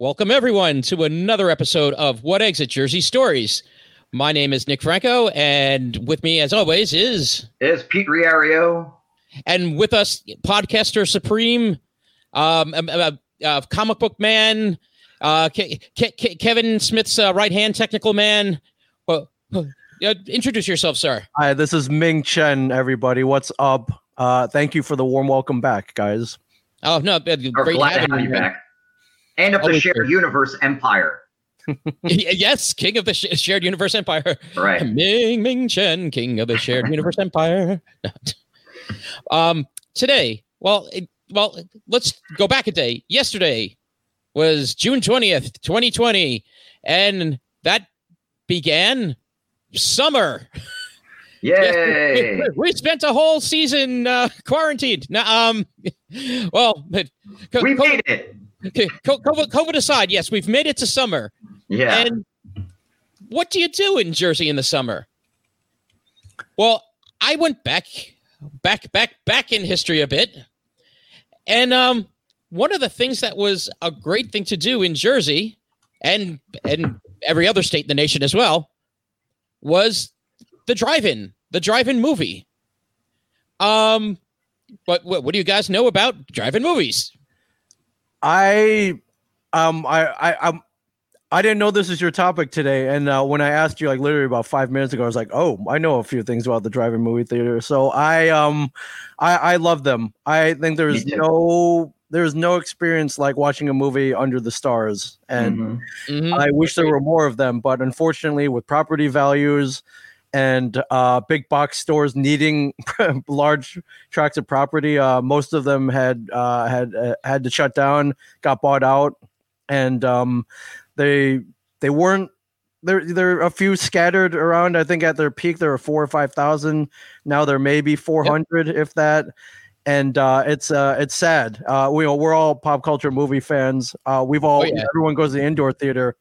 Welcome, everyone, to another episode of What Exit Jersey Stories. My name is Nick Franco, and with me, as always, is is Pete Riario, and with us, podcaster supreme, um, uh, uh, comic book man, uh, Ke- Ke- Kevin Smith's uh, right hand technical man. Well, introduce yourself, sir. Hi, this is Ming Chen. Everybody, what's up? Uh, thank you for the warm welcome back, guys. Oh no, great glad having to have you back and of the shared sure. universe empire. yes, king of the sh- shared universe empire. Right. Ming Ming Chen, king of the shared universe empire. um, today, well, it, well, let's go back a day. Yesterday was June twentieth, twenty twenty, and that began summer. Yay! we, we, spent a whole season uh, quarantined. Now, um, well, but, we made it. Okay, COVID, COVID aside, yes, we've made it to summer. Yeah. And what do you do in Jersey in the summer? Well, I went back, back, back, back in history a bit, and um, one of the things that was a great thing to do in Jersey, and and every other state in the nation as well, was the drive-in, the drive-in movie. Um, but what, what do you guys know about drive-in movies? I um I I I'm I didn't know this is your topic today, and uh, when I asked you like literally about five minutes ago, I was like, "Oh, I know a few things about the drive-in movie theater." So I um, I I love them. I think there's no there's no experience like watching a movie under the stars, and mm-hmm. Mm-hmm. I wish there were more of them. But unfortunately, with property values and uh, big box stores needing large tracts of property. Uh, most of them had uh, had uh, had to shut down, got bought out, and um, they they weren't. There, there are a few scattered around. I think at their peak there were four or five thousand. Now there may be four hundred, yep. if that. And uh, it's uh, it's sad. we we're all pop culture movie fans. we've all oh, yeah. everyone goes to the indoor theater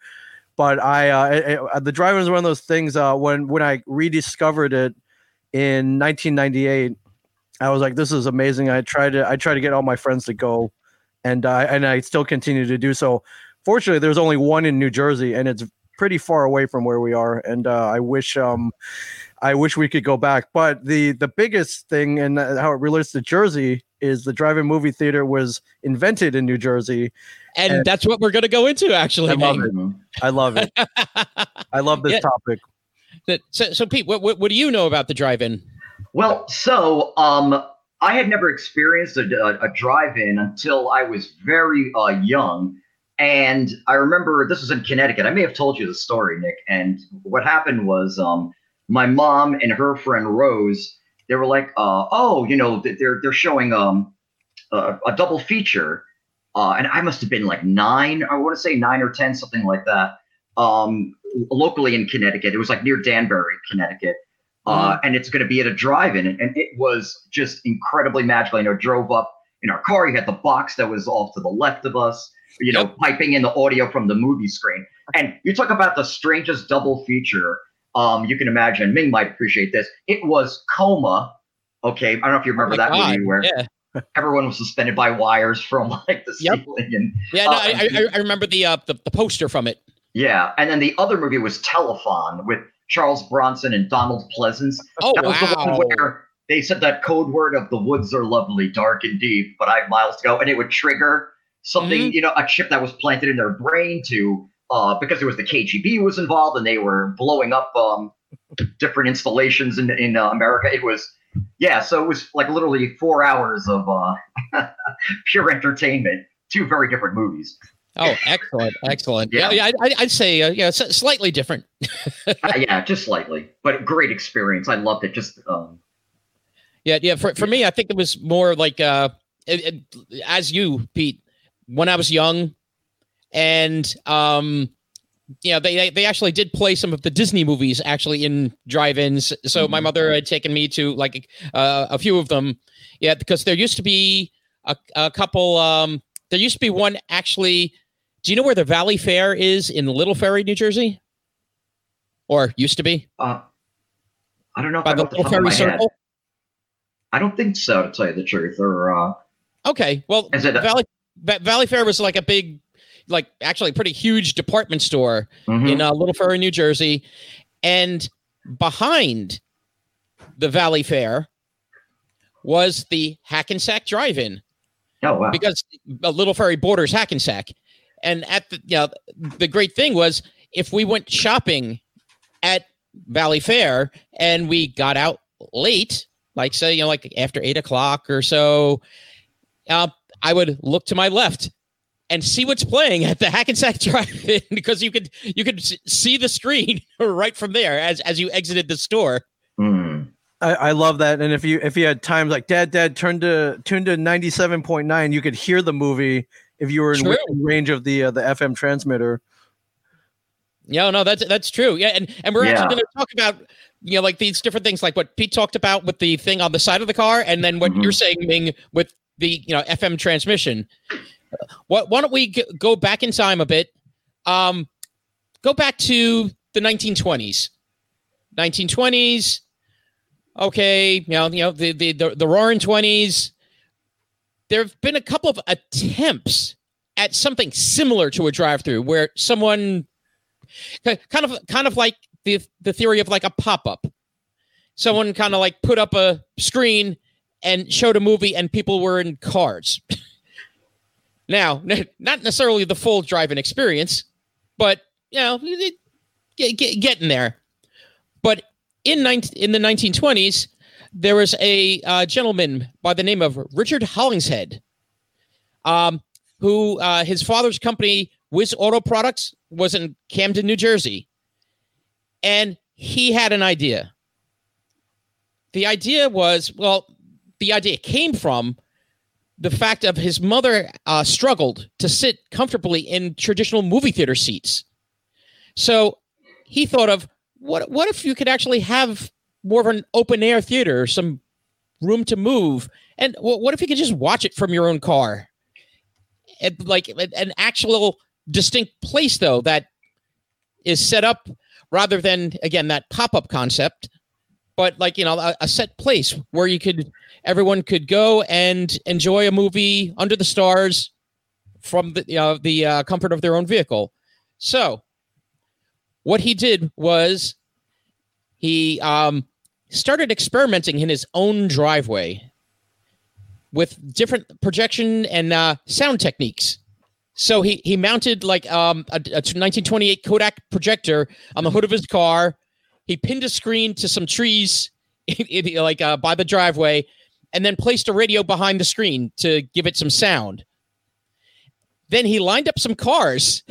but I uh, it, it, uh, the drive was one of those things. Uh, when when I rediscovered it in 1998, I was like, "This is amazing." I tried to I tried to get all my friends to go, and uh, and I still continue to do so. Fortunately, there's only one in New Jersey, and it's pretty far away from where we are. And uh, I wish um, I wish we could go back. But the the biggest thing and how it relates to Jersey is the drive-in movie theater was invented in New Jersey, and, and that's what we're going to go into. Actually, I love it. I love it. I love this yeah. topic. So, so Pete, what, what, what do you know about the drive-in? Well, so um, I had never experienced a, a, a drive-in until I was very uh, young. And I remember this was in Connecticut. I may have told you the story, Nick. And what happened was um, my mom and her friend Rose, they were like, uh, "Oh, you know, they're they're showing um, a, a double feature uh, and I must have been like nine, I want to say nine or 10, something like that. Um, locally in Connecticut, it was like near Danbury, Connecticut. Uh, mm. and it's going to be at a drive-in, and, and, it was just incredibly magical. You know, drove up in our car. You had the box that was off to the left of us. You know, yep. piping in the audio from the movie screen. And you talk about the strangest double feature. Um, you can imagine. Ming might appreciate this. It was Coma. Okay, I don't know if you remember oh that God. movie where yeah everyone was suspended by wires from like the yep. ceiling. And yeah, no, uh, I, I, I, remember the, uh, the the poster from it. Yeah, and then the other movie was Telefon with Charles Bronson and Donald Pleasence. Oh that was wow! The one where they said that code word of the woods are lovely, dark and deep, but I have miles to go, and it would trigger something, mm-hmm. you know, a chip that was planted in their brain to uh, because it was the KGB was involved and they were blowing up um, different installations in in uh, America. It was yeah, so it was like literally four hours of uh, pure entertainment. Two very different movies. Oh, excellent, excellent. Yeah, yeah, I, would say uh, yeah, slightly different. uh, yeah, just slightly, but great experience. I loved it. Just um, yeah, yeah. For for me, I think it was more like uh, it, it, as you, Pete, when I was young, and um, you know, they they actually did play some of the Disney movies actually in drive-ins. So mm-hmm. my mother had taken me to like uh, a few of them. Yeah, because there used to be a, a couple. Um, there used to be one actually. Do you know where the Valley Fair is in Little Ferry, New Jersey? Or used to be? Uh, I don't know. By the Little Ferry Circle. I don't think so, to tell you the truth. Or uh, okay, well, is it a- Valley Valley Fair was like a big like actually a pretty huge department store Mhm. in uh, Little Ferry, New Jersey, and behind the Valley Fair was the Hackensack Drive-In oh wow. because uh, Little Ferry borders Hackensack, and at the you know, the great thing was if we went shopping at Valley Fair and we got out late, like say you know like after eight o'clock or so, uh, I would look to my left and see what's playing at the Hackensack Drive-In because you could you could see the screen right from there as as you exited the store. Hmm. I, I love that. And if you if you had times like Dad, Dad, turn to tune to ninety seven point nine, you could hear the movie if you were in True. range of the uh, the FM transmitter. Yeah, no, that's that's true. Yeah, and and we're Yeah. actually going to talk about you know like these different things, like what Pete talked about with the thing on the side of the car, and then what Mhm. you're saying, Ming, with the you know FM transmission. What? Why don't we go back in time a bit? Um, go back to the 1920s. 1920s. Okay, you know, you know the the the, the Roaring Twenties. There have been a couple of attempts at something similar to a drive-through where someone kind of kind of like the the theory of like a pop-up someone kind of like put up a screen and showed a movie and people were in cars now not necessarily the full driving experience but you know get, get, getting there but in 19, in the 1920s there was a uh, gentleman by the name of richard hollingshead um, who uh, his father's company Whiz Auto Products was in Camden, New Jersey, and he had an idea. The idea was well, the idea came from the fact of his mother uh, struggled to sit comfortably in traditional movie theater seats. So he thought of what what if you could actually have more of an open air theater, some room to move, and wh- what if you could just watch it from your own car? Like an actual distinct place though that is set up rather than again that pop-up concept but like you know a, a set place where you could everyone could go and enjoy a movie under the stars from the know, the uh, comfort of their own vehicle. So what he did was he um, started experimenting in his own driveway with different projection and uh, sound techniques. So he he mounted like um a, a 1928 Kodak projector on the hood of his car. He pinned a screen to some trees, like uh, by the driveway, and then placed a radio behind the screen to give it some sound. Then he lined up some cars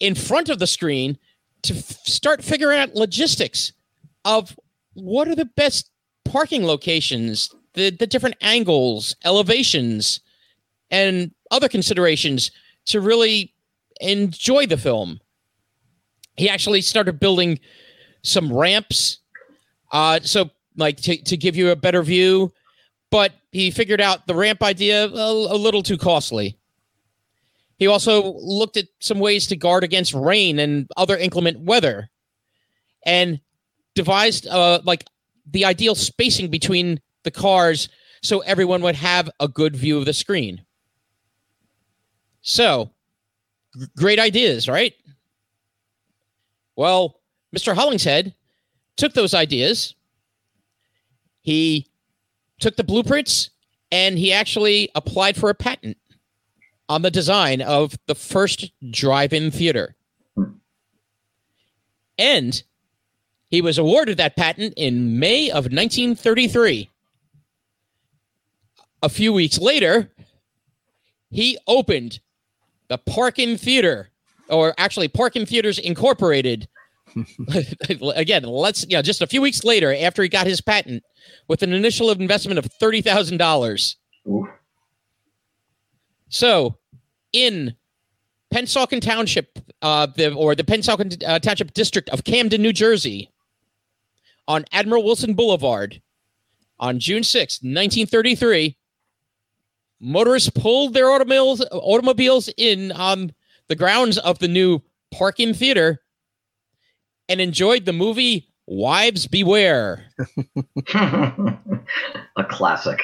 in front of the screen to f- start figuring out logistics of what are the best parking locations, the the different angles, elevations, and other considerations to really enjoy the film. He actually started building some ramps, uh, so like to, to give you a better view, but he figured out the ramp idea a, a little too costly. He also looked at some ways to guard against rain and other inclement weather, and devised uh, like the ideal spacing between the cars so everyone would have a good view of the screen. So, g- great ideas, right? Well, Mr. Hollingshead took those ideas. He took the blueprints and he actually applied for a patent on the design of the first drive-in theater. And he was awarded that patent in May of 1933. A few weeks later, he opened the Park-In Theater, or actually Park-In Theaters Incorporated. Again, let's yeah, just a few weeks later, after he got his patent, with an initial investment of thirty thousand dollars. So, in Pennsauken Township, uh, the or the Pennsauken uh, Township District of Camden, New Jersey, on Admiral Wilson Boulevard, on June sixth, 1933, motorists pulled their automobiles automobiles in on the grounds of the new Park-In Theater and enjoyed the movie Wives Beware. a classic.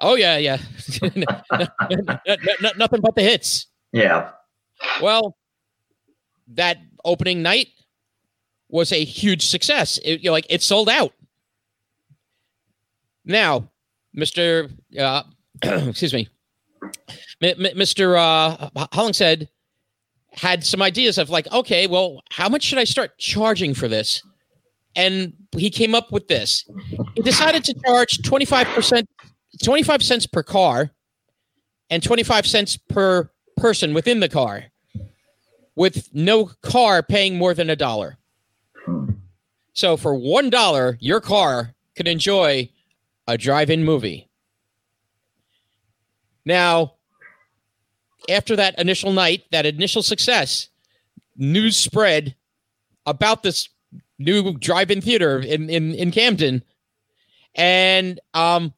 Oh yeah, yeah. N- n- n- n- nothing but the hits. Yeah. Well, that opening night was a huge success. It, like it sold out. Now, Mister, uh, excuse me, M- M- Mister uh, Hollingshead had some ideas of like, okay, well, how much should I start charging for this? And he came up with this. He decided to charge 25%, 25 cents per car and 25 cents per person within the car, with no car paying more than a dollar. So for one dollar, your car could enjoy a drive-in movie. Now, after that initial night, that initial success, news spread about this new drive-in theater in in, in Camden, and um,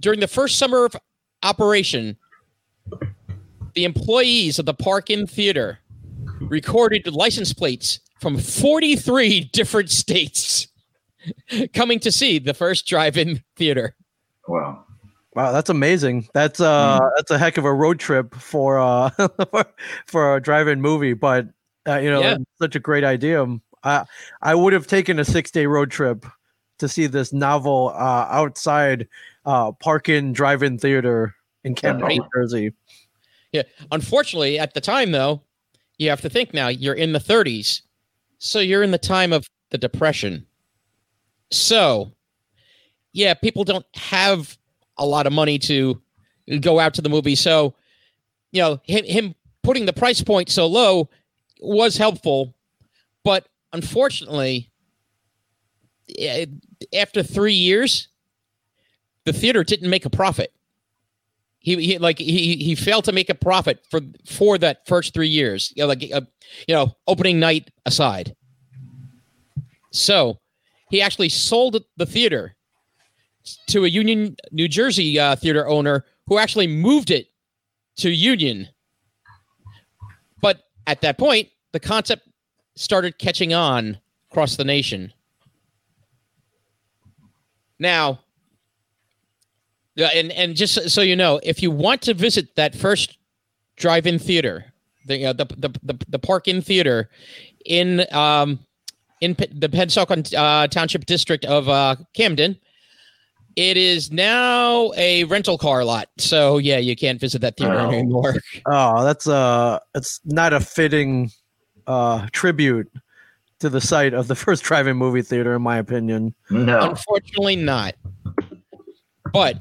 during the first summer of operation, the employees of the Park-In Theater recorded license plates from 43 different states coming to see the first drive-in theater. Wow. Wow, that's amazing. That's uh Mm. that's a heck of a road trip for uh for a drive-in movie, but uh, you know, Yeah. such a great idea. I I would have taken a 6-day road trip to see this novel uh outside uh park-in drive-in theater in Camden, Right. New Jersey. Yeah. Unfortunately, at the time though, you have to think now you're in the 30s. So you're in the time of the depression. So, yeah, people don't have a lot of money to go out to the movie. So, you know, him, him putting the price point so low was helpful, but unfortunately, after 3 years, the theater didn't make a profit. He, he like he he failed to make a profit for for that first three years. You know, like uh, you know, opening night aside. So he actually sold the theater to a Union, New Jersey uh, theater owner who actually moved it to Union. But at that point, the concept started catching on across the nation. Now, and and just so you know, if you want to visit that first drive-in theater, the uh, the, the the the Park-In Theater in um in P- the Pensacola uh, Township District of uh, Camden, it is now a rental car lot. So yeah, you can't visit that theater Oh. anymore. Oh, that's uh it's not a fitting uh tribute to the site of the first drive-in movie theater in my opinion. No. Unfortunately, not. But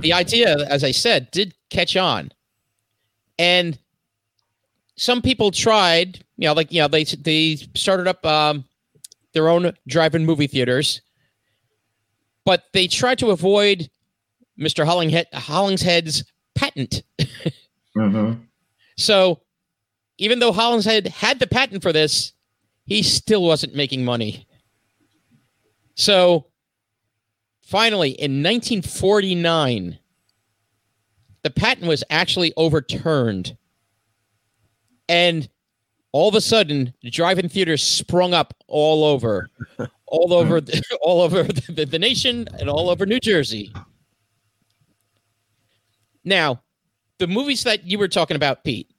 the idea, as I said, did catch on, and some people tried. You know, like you know, they they started up um, their own drive-in movie theaters, but they tried to avoid Mr. Hollinghead, Hollingshead's patent. hmm So, even though Hollingshead had the patent for this, he still wasn't making money. So, finally, in 1949, the patent was actually overturned. And all of a sudden, drive-in theaters sprung up all over, all over, the, all over the, the nation, and all over New Jersey. Now, the movies that you were talking about, Pete,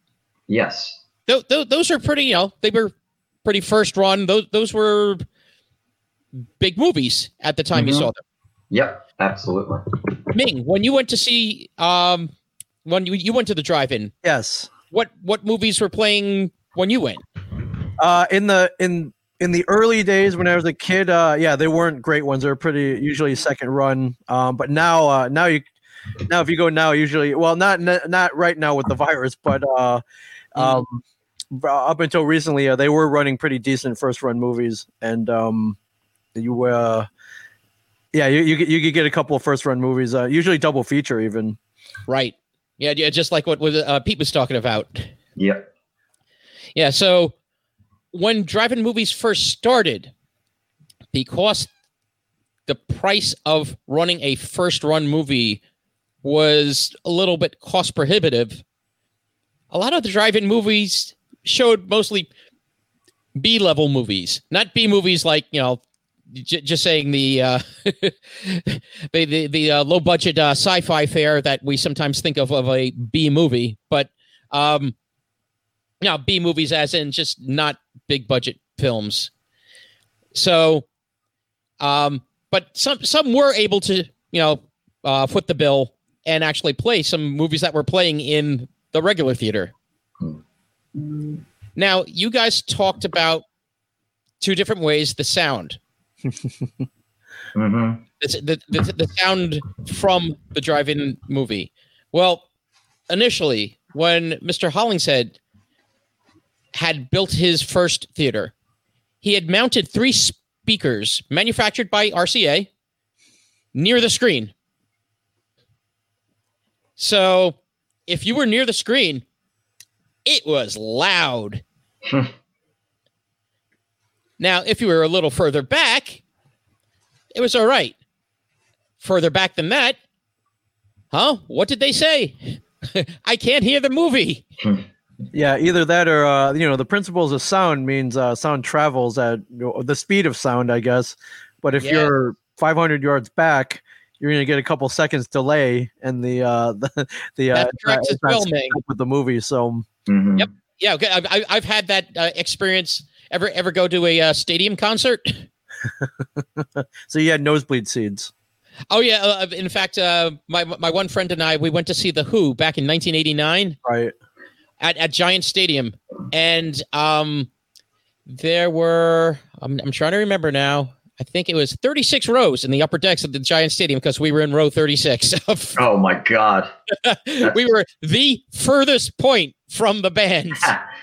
Yes. th- th- those are pretty, you know, they were pretty first run. Those those were big movies at the time you Mhm. saw them. Yep. Absolutely. Ming, when you went to see, um, when you, you went to the drive-in, Yes. what what movies were playing when you went? Uh, in the in in the early days when I was a kid, uh, yeah, they weren't great ones. They're pretty usually second run. Um, but now, uh, now you now if you go now, usually, well, not not not right now with the virus, but uh, um, up until recently, uh, they were running pretty decent first run movies, and um, you uh, yeah, you you, could- you could get a couple of first run movies, uh, usually double feature even. Right. Yeah, yeah, just like what was uh, Pete was talking about. Yep. Yeah, so when drive-in movies first started, because the price of running a first run movie was a little bit cost prohibitive, a lot of the drive-in movies showed mostly B level movies, not B movies like, you know, j- just saying the uh, the the, the uh, low budget uh, sci-fi fare that we sometimes think of of a B movie, but um, know, B movies, as in just not big budget films. So, um, but some some were able to, you know, uh, foot the bill and actually play some movies that were playing in the regular theater. Now, you guys talked about two different ways the sound. Mm-hmm. the, the, the, the sound from the drive-in movie. Well, initially, when Mr. Hollingshead had built his first theater, he had mounted three speakers manufactured by RCA near the screen. So, if you were near the screen, it was loud. Hmm. now, if you were a little further back, it was all right. Further back than that, huh? What did they say? I can't hear the movie. Hmm. Yeah, either that or uh, you know the principles of sound means uh, sound travels at the speed of sound, I guess. But if Yeah. you're 500 yards back, you're gonna get a couple seconds delay, and the uh, the the uh, That's it's not- correct as it's not well, synced Ming. up with the movie. So Mhm. Yep. Yeah, okay. I've, I- I've had that uh, experience. Ever ever go to a uh, stadium concert? so you had nosebleed seeds. Oh yeah. Uh, in fact, uh, my my one friend and I we went to see the Who back in 1989 Right. At, at Giant Stadium, and um, there were I'm, I'm trying to remember now. I think it was 36 rows in the upper decks of the Giant Stadium because we were in row 36. Of, Oh my god. we were the furthest point from the bands.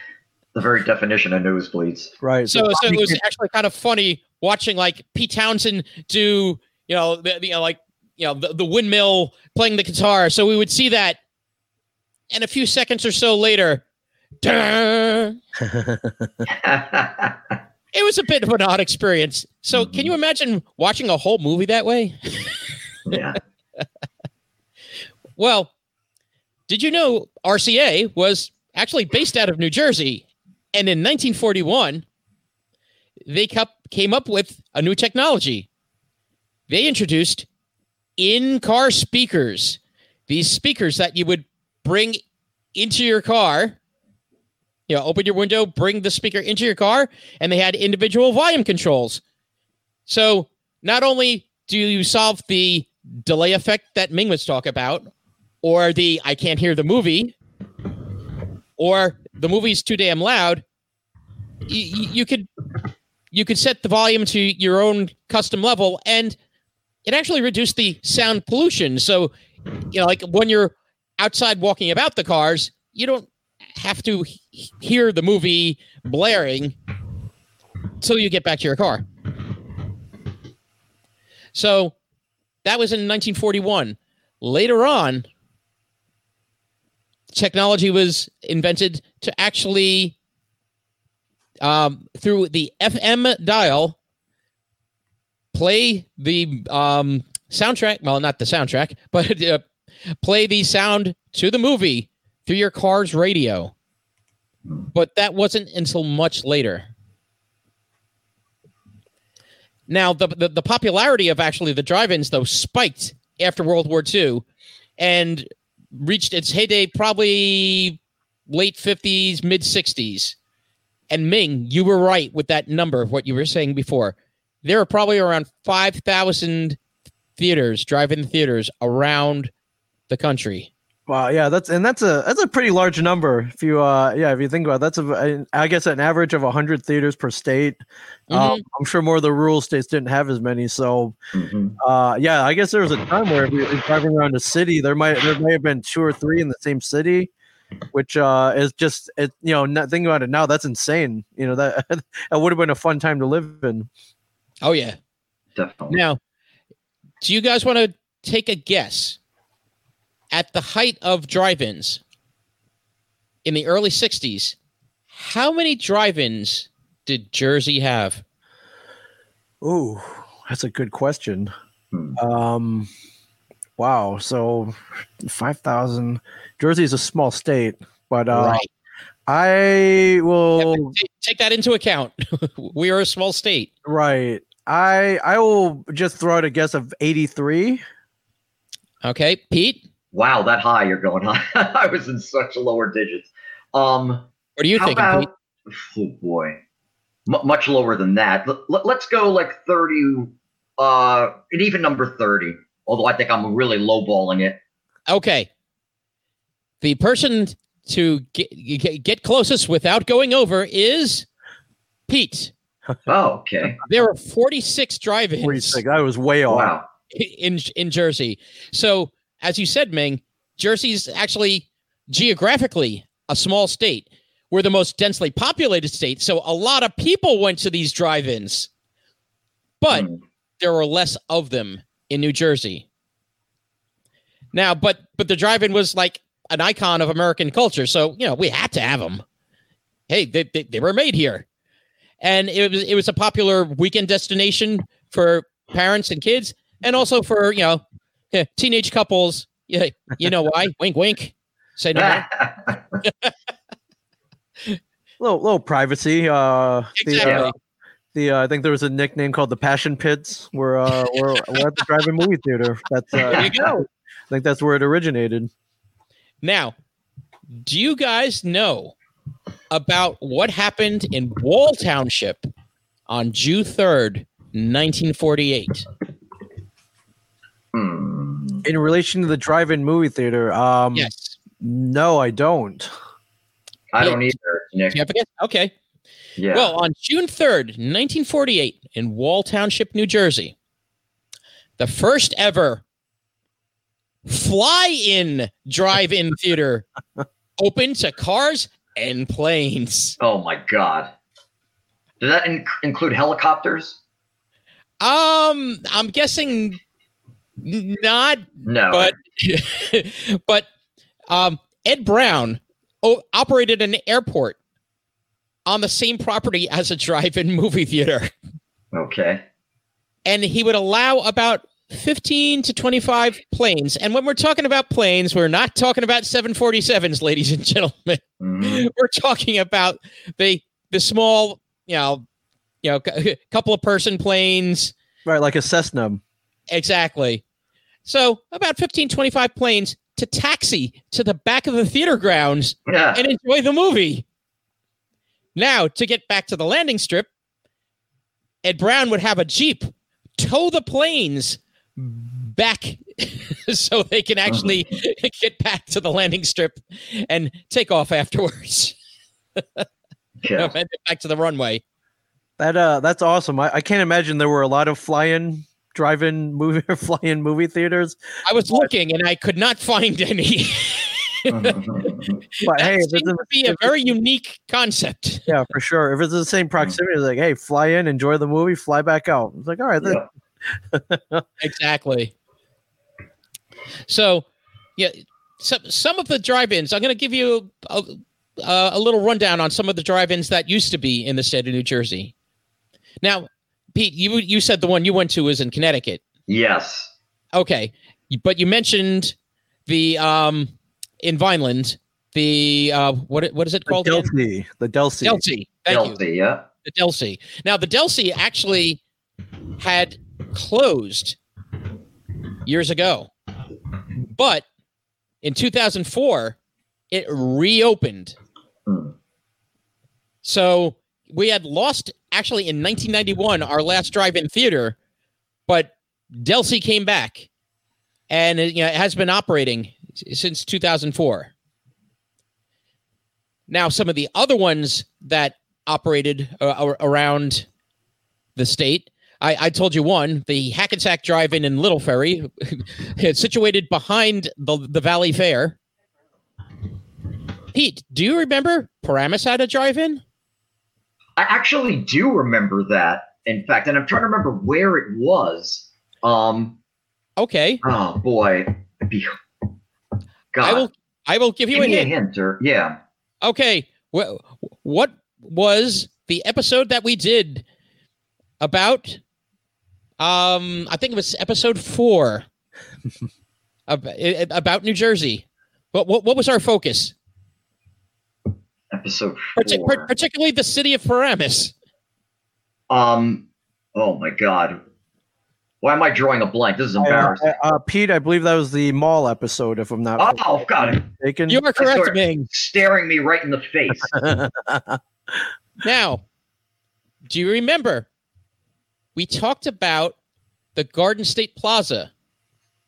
the very definition of nosebleeds. Right. So, so it was actually kind of funny watching like Pete Townshend do, you know, the, the you know, like, you know, the, the windmill playing the guitar. So we would see that, and a few seconds or so later, it was a bit of an odd experience. So can mm-hmm. you imagine watching a whole movie that way? yeah. Well, did you know RCA was actually based out of New Jersey? And in 1941, they cup- came up with a new technology. They introduced in car speakers, these speakers that you would bring into your car. You know, open your window, bring the speaker into your car, and they had individual volume controls. So not only do you solve the delay effect that Ming was talking about, or the I can't hear the movie, or the movie's too damn loud, you, you could you could set the volume to your own custom level, and it actually reduced the sound pollution. So, you know, like when you're outside walking about the cars, you don't have to he- hear the movie blaring till you get back to your car. So that was in 1941. Later on, technology was invented to actually, um, through the FM dial, play the um, soundtrack. Well, not the soundtrack, but uh, play the sound to the movie through your car's radio. But that wasn't until much later. Now, the, the, the popularity of actually the drive-ins though spiked after World War II, and reached its heyday probably late fifties, mid sixties. And Ming, you were right with that number of what you were saying before. There are probably around five thousand theaters, drive-in theaters around the country. Wow, yeah, that's and that's a that's a pretty large number. If you uh yeah, if you think about it, that's a I guess an average of 100 theaters per state. Um, I'm sure more of the rural states didn't have as many. So Mhm. uh yeah, I guess there was a time where if you're driving around a city, there might there may have been two or three in the same city, which uh is just it you know not thinking about it now, that's insane. You know that that would have been a fun time to live in. Oh yeah. Definitely. Now, do you guys want to take a guess at the height of drive-ins in the early '60s? How many drive-ins did Jersey have? Ooh, that's a good question. Hmm. Um, wow. So, five thousand. Jersey is a small state, but uh, right. I will. Take, take that into account. we are a small state. Right. I I will just throw out a guess of eighty three. Okay, Pete. Wow, that high you're going high. I was in such lower digits. Um, What do you think? about? Oh boy, M- much lower than that. L- l- let's go like thirty, uh, an even number thirty. Although I think I'm really lowballing it. Okay. The person to get, get get closest without going over is Pete. Oh, okay. There are 46 drive-ins 46. I was way off. Wow. in in Jersey. So, as you said, Ming, Jersey's actually geographically a small state. We're the most densely populated state, so a lot of people went to these drive-ins. But Hmm. there were less of them in New Jersey. Now, but but the drive-in was like an icon of American culture, so you know we had to have them. Hey, they, they, they were made here, and it was it was a popular weekend destination for parents and kids, and also for you know teenage couples. Yeah, you know why? wink, wink. Say no. more. little little privacy. Uh, the, uh, the uh, I think there was a nickname called the Passion Pits. We're uh, we're, we're at the drive-in movie theater. That's uh, There you go. I think that's where it originated. Now, do you guys know about what happened in Wall Township on June 3rd, 1948? Hmm. In relation to the drive-in movie theater, um, yes. no, I don't. I don't either, Nick. Do you have a guess? Okay. Yeah. Well, on June 3rd, 1948, in Wall Township, New Jersey, the first ever fly in drive in theater open to cars and planes. oh my God. Does that in- include helicopters? Um, I'm guessing n- not, No. but but um, Ed Brown o- operated an airport on the same property as a drive-in movie theater. okay. and he would allow about 15 to 25 planes. And when we're talking about planes, we're not talking about 747s, ladies and gentlemen. Mhm. We're talking about the the small, you know, you know, c- couple of person planes. Right, like a Cessna. Exactly. So about 15, 25 planes to taxi to the back of the theater grounds Yeah. and enjoy the movie. Now, to get back to the landing strip, Ed Brown would have a Jeep tow the planes back so they can actually get back to the landing strip and take off afterwards. yeah. and back to the runway. That uh, that's awesome. I, I can't imagine there were a lot of fly-in drive-in movie or fly-in movie theaters. I was looking and I could not find any. But that hey, if it's seems in, to be a very unique concept. yeah, for sure. If it's the same proximity, it's like, hey, fly in, enjoy the movie, fly back out. It's like, all right, Yeah. Exactly. So, yeah, some some of the drive-ins. I'm going to give you a, a, a little rundown on some of the drive-ins that used to be in the state of New Jersey. Now, Pete, you you said the one you went to was in Connecticut. Yes. Okay, but you mentioned the um in Vineland the uh what what is it called? again? Delsea, the Delsea. Delsea. Thank you. Yeah. the Delsea. Now, the Delsea actually had closed years ago, but in 2004, it reopened. Hmm. So we had lost actually in 1991 our last drive-in theater, but Delsea came back, and it, you know, it has been operating since 2004. Now, some of the other ones that operated uh, around the state. I, I told you one, the Hackensack Drive-In in Little Ferry, situated behind the the Valley Fair. Pete, do you remember Paramus had a drive-in? I actually do remember that, in fact, and I'm trying to remember where it was. Um, Okay, oh boy. God. I will. I will give you Give a me a hint. hint, or yeah. Okay, Well, what was the episode that we did about? Um, I think it was episode four Ab- i- about New Jersey. But what, what was our focus? Episode four. Partic- par- particularly the city of Paramus. Um. Oh my God. Why am I drawing a blank? This is Uh, embarrassing. uh, Pete, I believe that was the mall episode, if I'm not oh, God. mistaken. You are correct, sorry. Ming. Staring me right in the face. Now, do you remember we talked about the Garden State Plaza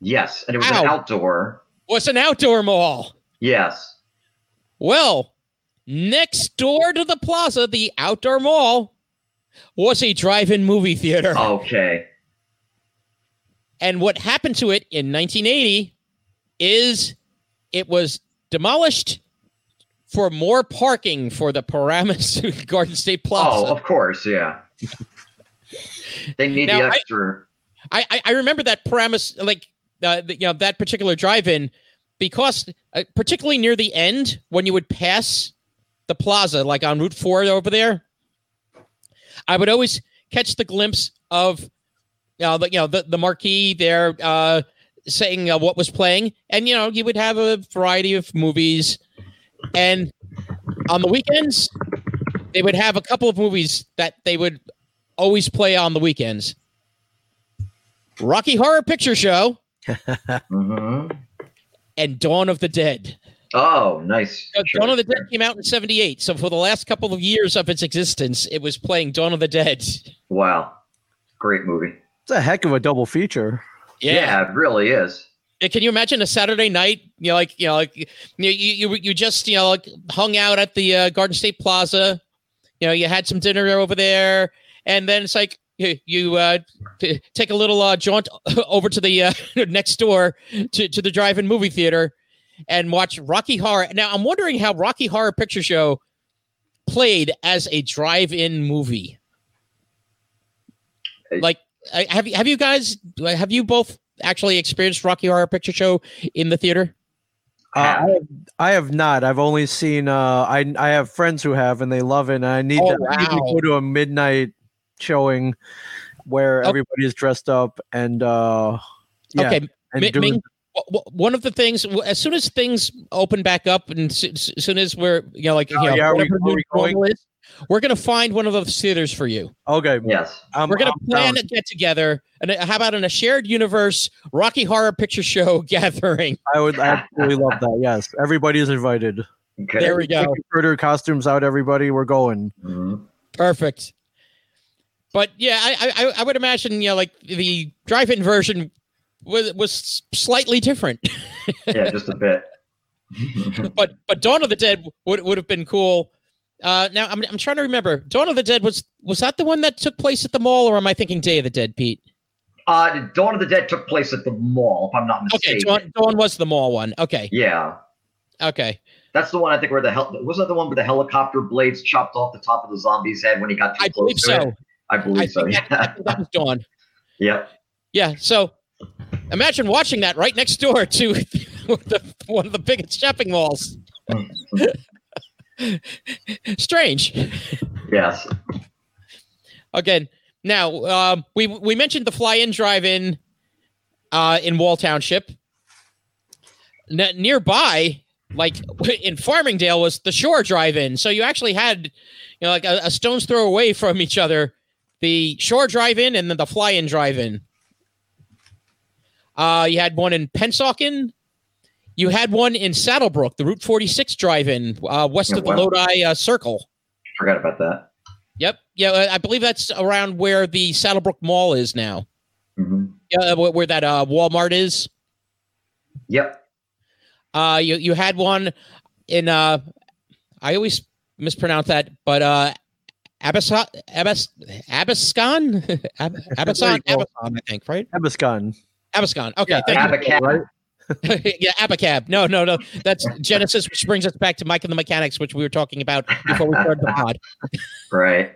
Yes. And it was Ow. an outdoor. was an outdoor mall? Yes. Well, next door to the plaza, the outdoor mall, was a drive-in movie theater. Okay. And what happened to it in 1980 is it was demolished for more parking for the Paramus Garden State Plaza. Oh, of course. Yeah. They need Now, the I- extra. I, I I remember that Paramus like uh, the, you know that particular drive-in because uh, particularly near the end when you would pass the plaza like on Route 4 over there I would always catch the glimpse of you know the you know the, the marquee there uh saying uh, what was playing. And you know you would have a variety of movies. And on the weekends they would have a couple of movies that they would always play on the weekends. Rocky Horror Picture Show hmm and Dawn of the Dead. Oh, nice. Uh, Sure. Dawn of the Dead came out in 78. So for the last couple of years of its existence, it was playing Dawn of the Dead. Wow. Great movie. It's a heck of a double feature. Yeah. it really is. Can you imagine a Saturday night? You know, like you know, like you you you, you just you know like hung out at the uh, Garden State Plaza. You know, you had some dinner over there, and then it's like you, you uh, t- take a little uh, jaunt over to the uh, next door to to the drive-in movie theater and watch Rocky Horror. Now, I'm wondering how Rocky Horror Picture Show played as a drive-in movie. Like, have you have you guys have you both actually experienced Rocky Horror Picture Show in the theater? Uh, I, have, I have not. I've only seen. Uh, I I have friends who have, and they love it. And I need, Oh, to, I need to go to a midnight showing where Oh. everybody is dressed up and uh, yeah, Okay, and Mi- doing- Ming, w- w- one of the things as soon as things open back up and s- s- as soon as we're you know like you Oh, know, yeah, are we- whatever are we going? normal is, we're gonna find one of those theaters for you. okay. Yes. I'm, we're gonna I'm plan down. a get together and uh, how about in a shared universe Rocky Horror Picture Show gathering? I would absolutely love that. Yes, everybody is invited. Okay. There we go. Get your Critter costumes out, everybody. We're going. Mhm. Perfect. But yeah, I, I I would imagine you know like the drive-in version was was slightly different. Yeah, just a bit. but but Dawn of the Dead would would have been cool. Uh, now I'm I'm trying to remember. Dawn of the Dead was was that the one that took place at the mall, or am I thinking Day of the Dead, Pete? uh, Dawn of the Dead took place at the mall, if I'm not Okay, mistaken. Dawn, Dawn was the mall one. Okay, Yeah. okay. That's the one I think where the hell wasn't that the one where the helicopter blades chopped off the top of the zombie's head when he got too I close believe to so. it? I I believe so. that, I Yeah. think that was Dawn. yep. Yeah. So imagine watching that right next door to the, one of the biggest shopping malls. Strange. Yes. Again, now um, we we mentioned the fly-in drive-in uh, in Wall Township. N- nearby, like in Farmingdale, was the Shore Drive-in. So you actually had, you know, like a, a stone's throw away from each other, the Shore Drive-in and then the Fly-in Drive-in. Uh, you had one in Pennsauken. You had one in Saddle Brook, the Route 46 Drive-in, uh, west Yeah, of the wow. Lodi uh, Circle. Forgot about that. Yep. Yeah, uh, I believe that's around where the Saddle Brook Mall is now. hmm Yeah, where, where that uh, Walmart is. Yep. Uh, you you had one in uh, I always mispronounce that, but uh, Abascon, Abas, Abascon, Ab, Abascon, There you go. Abascon, I think, right? Abascon. Abascon. Okay, Yeah, thank you. Abacab. right? yeah, Abacab. No, no, no. That's Genesis, which brings us back to Mike and the Mechanics, which we were talking about before we started the pod. Right.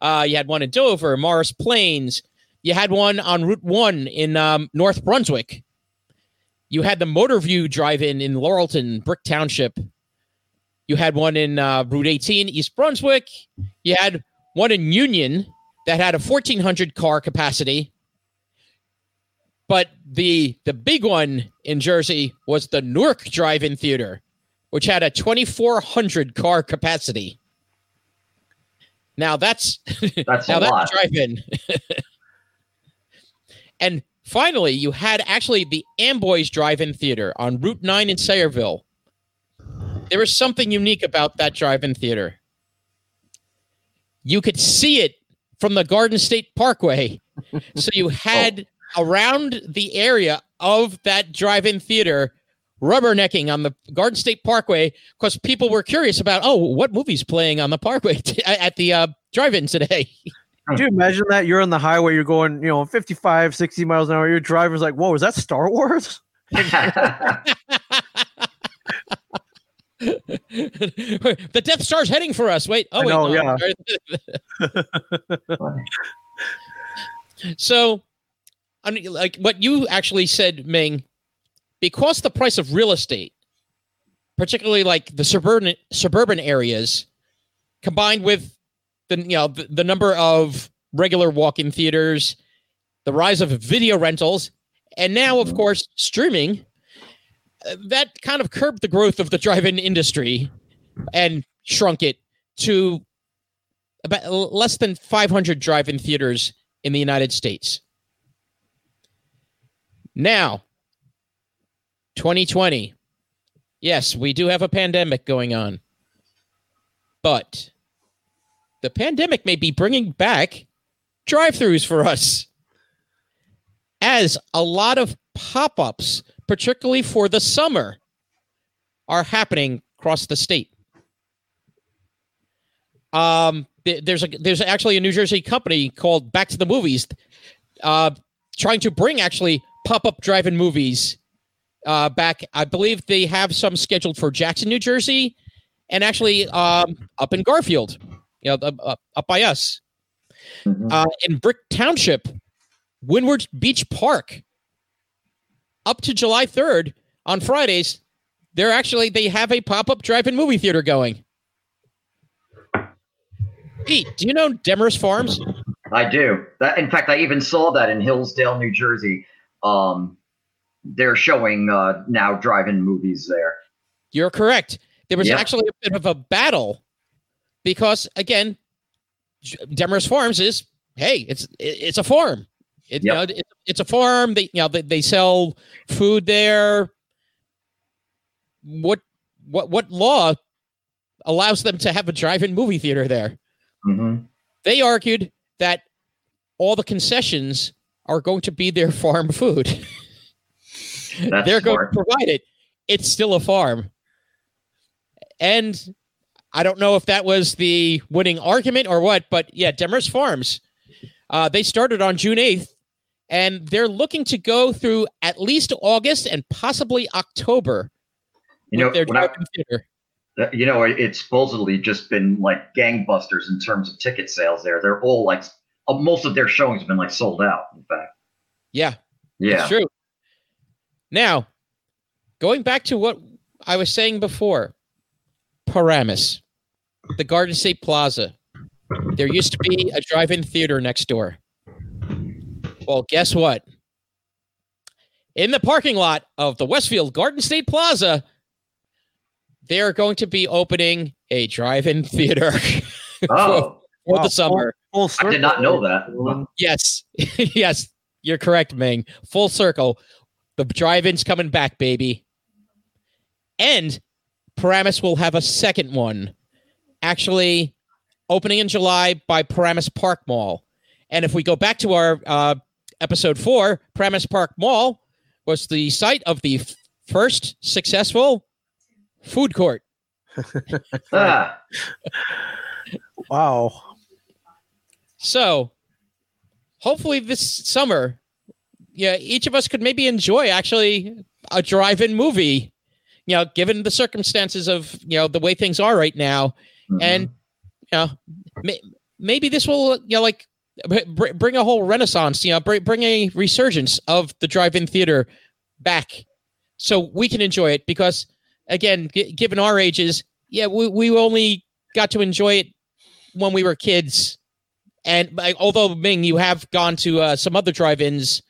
Uh, you had one in Dover, Morris Plains. You had one on Route One in um, North Brunswick. You had the Motor View Drive-In in Laurelton, Brick Township. You had one in uh, Route 18, East Brunswick. You had one in Union that had a 1,400 car capacity. But the the big one in Jersey was the Newark Drive-In Theater, which had a 2,400 car capacity. Now that's That's now a that's lot. drive-in. And finally, you had actually the Amboys Drive-In Theater on Route 9 in Sayreville. There was something unique about that drive-in theater. You could see it from the Garden State Parkway. so you had oh. Around the area of that drive-in theater rubbernecking on the Garden State Parkway because people were curious about, oh, what movie's playing on the Parkway t- at the uh, drive-in today? Could you imagine that? You're on the highway, you're going, you know, 55, 60 miles an hour. Your driver's like, whoa, is that Star Wars? the Death Star's heading for us. Wait, oh, wait, know, no. so, Like what you actually said, Ming, because the price of real estate, particularly like the suburban suburban areas, combined with the you know the, the number of regular walk-in theaters, the rise of video rentals, and now, of course, streaming uh, that kind of curbed the growth of the drive-in industry and shrunk it to about less than 500 drive-in theaters in the United States. Now, 2020. Yes, we do have a pandemic going on. But the pandemic may be bringing back drive-throughs for us. As a lot of pop-ups particularly for the summer, are happening across the state. Um, there's a there's actually a New Jersey company called Back to the Movies, uh, trying to bring actually pop up drive-in movies uh, back. I believe they have some scheduled for Jackson, New Jersey, and actually um, up in Garfield, you know, up, up by us. Mhm. Uh, in Brick Township, Windward Beach Park, up to July 3rd on Fridays, they're actually they have a pop-up drive-in movie theater going. Pete, do you know Demarest Farms? I do. That, in fact, I even saw that in Hillsdale, New Jersey. Um, they're showing uh, now drive-in movies there. You're correct. There was Yeah. actually a bit of a battle because again, Demarest Farms is hey, it's it's a farm. It, you know, it, it's a farm. They you know they, they sell food there. What what what law allows them to have a drive-in movie theater there? hmm They argued that all the concessions are going to be their farm food. They're going to provide it. It's still a farm. And I don't know if that was the winning argument or what, but yeah, Demarest Farms. Uh, they started on June 8th, and they're looking to go through at least August and possibly October You know, their I, theater. You know, it's supposedly just been like gangbusters in terms of ticket sales there. They're all like, Oh, most of their showings have been like sold out, in fact. Yeah, Yeah. It's true. Now, going back to what I was saying before, Paramus, the Garden State Plaza. There used to be a drive-in theater next door. Well, guess what? In the parking lot of the Westfield Garden State Plaza, they're going to be opening a drive-in theater Oh, for Wow. the summer. Full I did not know that. Yes, yes, you're correct, Ming. Full circle. The drive-in's coming back, baby. And Paramus will have a second one, actually opening in July by Paramus Park Mall. And if we go back to our uh, episode four, Paramus Park Mall was the site of the f- first successful food court. Ah, Wow. So, hopefully this summer, yeah, each of us could maybe enjoy actually a drive-in movie. You know, given the circumstances of you know the way things are right now, mhm. and you know, may, maybe this will you know like br- br- bring a whole renaissance. You know, bring bring a resurgence of the drive-in theater back, so we can enjoy it. Because again, g- given our ages, yeah, we we only got to enjoy it when we were kids. And although Ming, you have gone to uh, some other drive-ins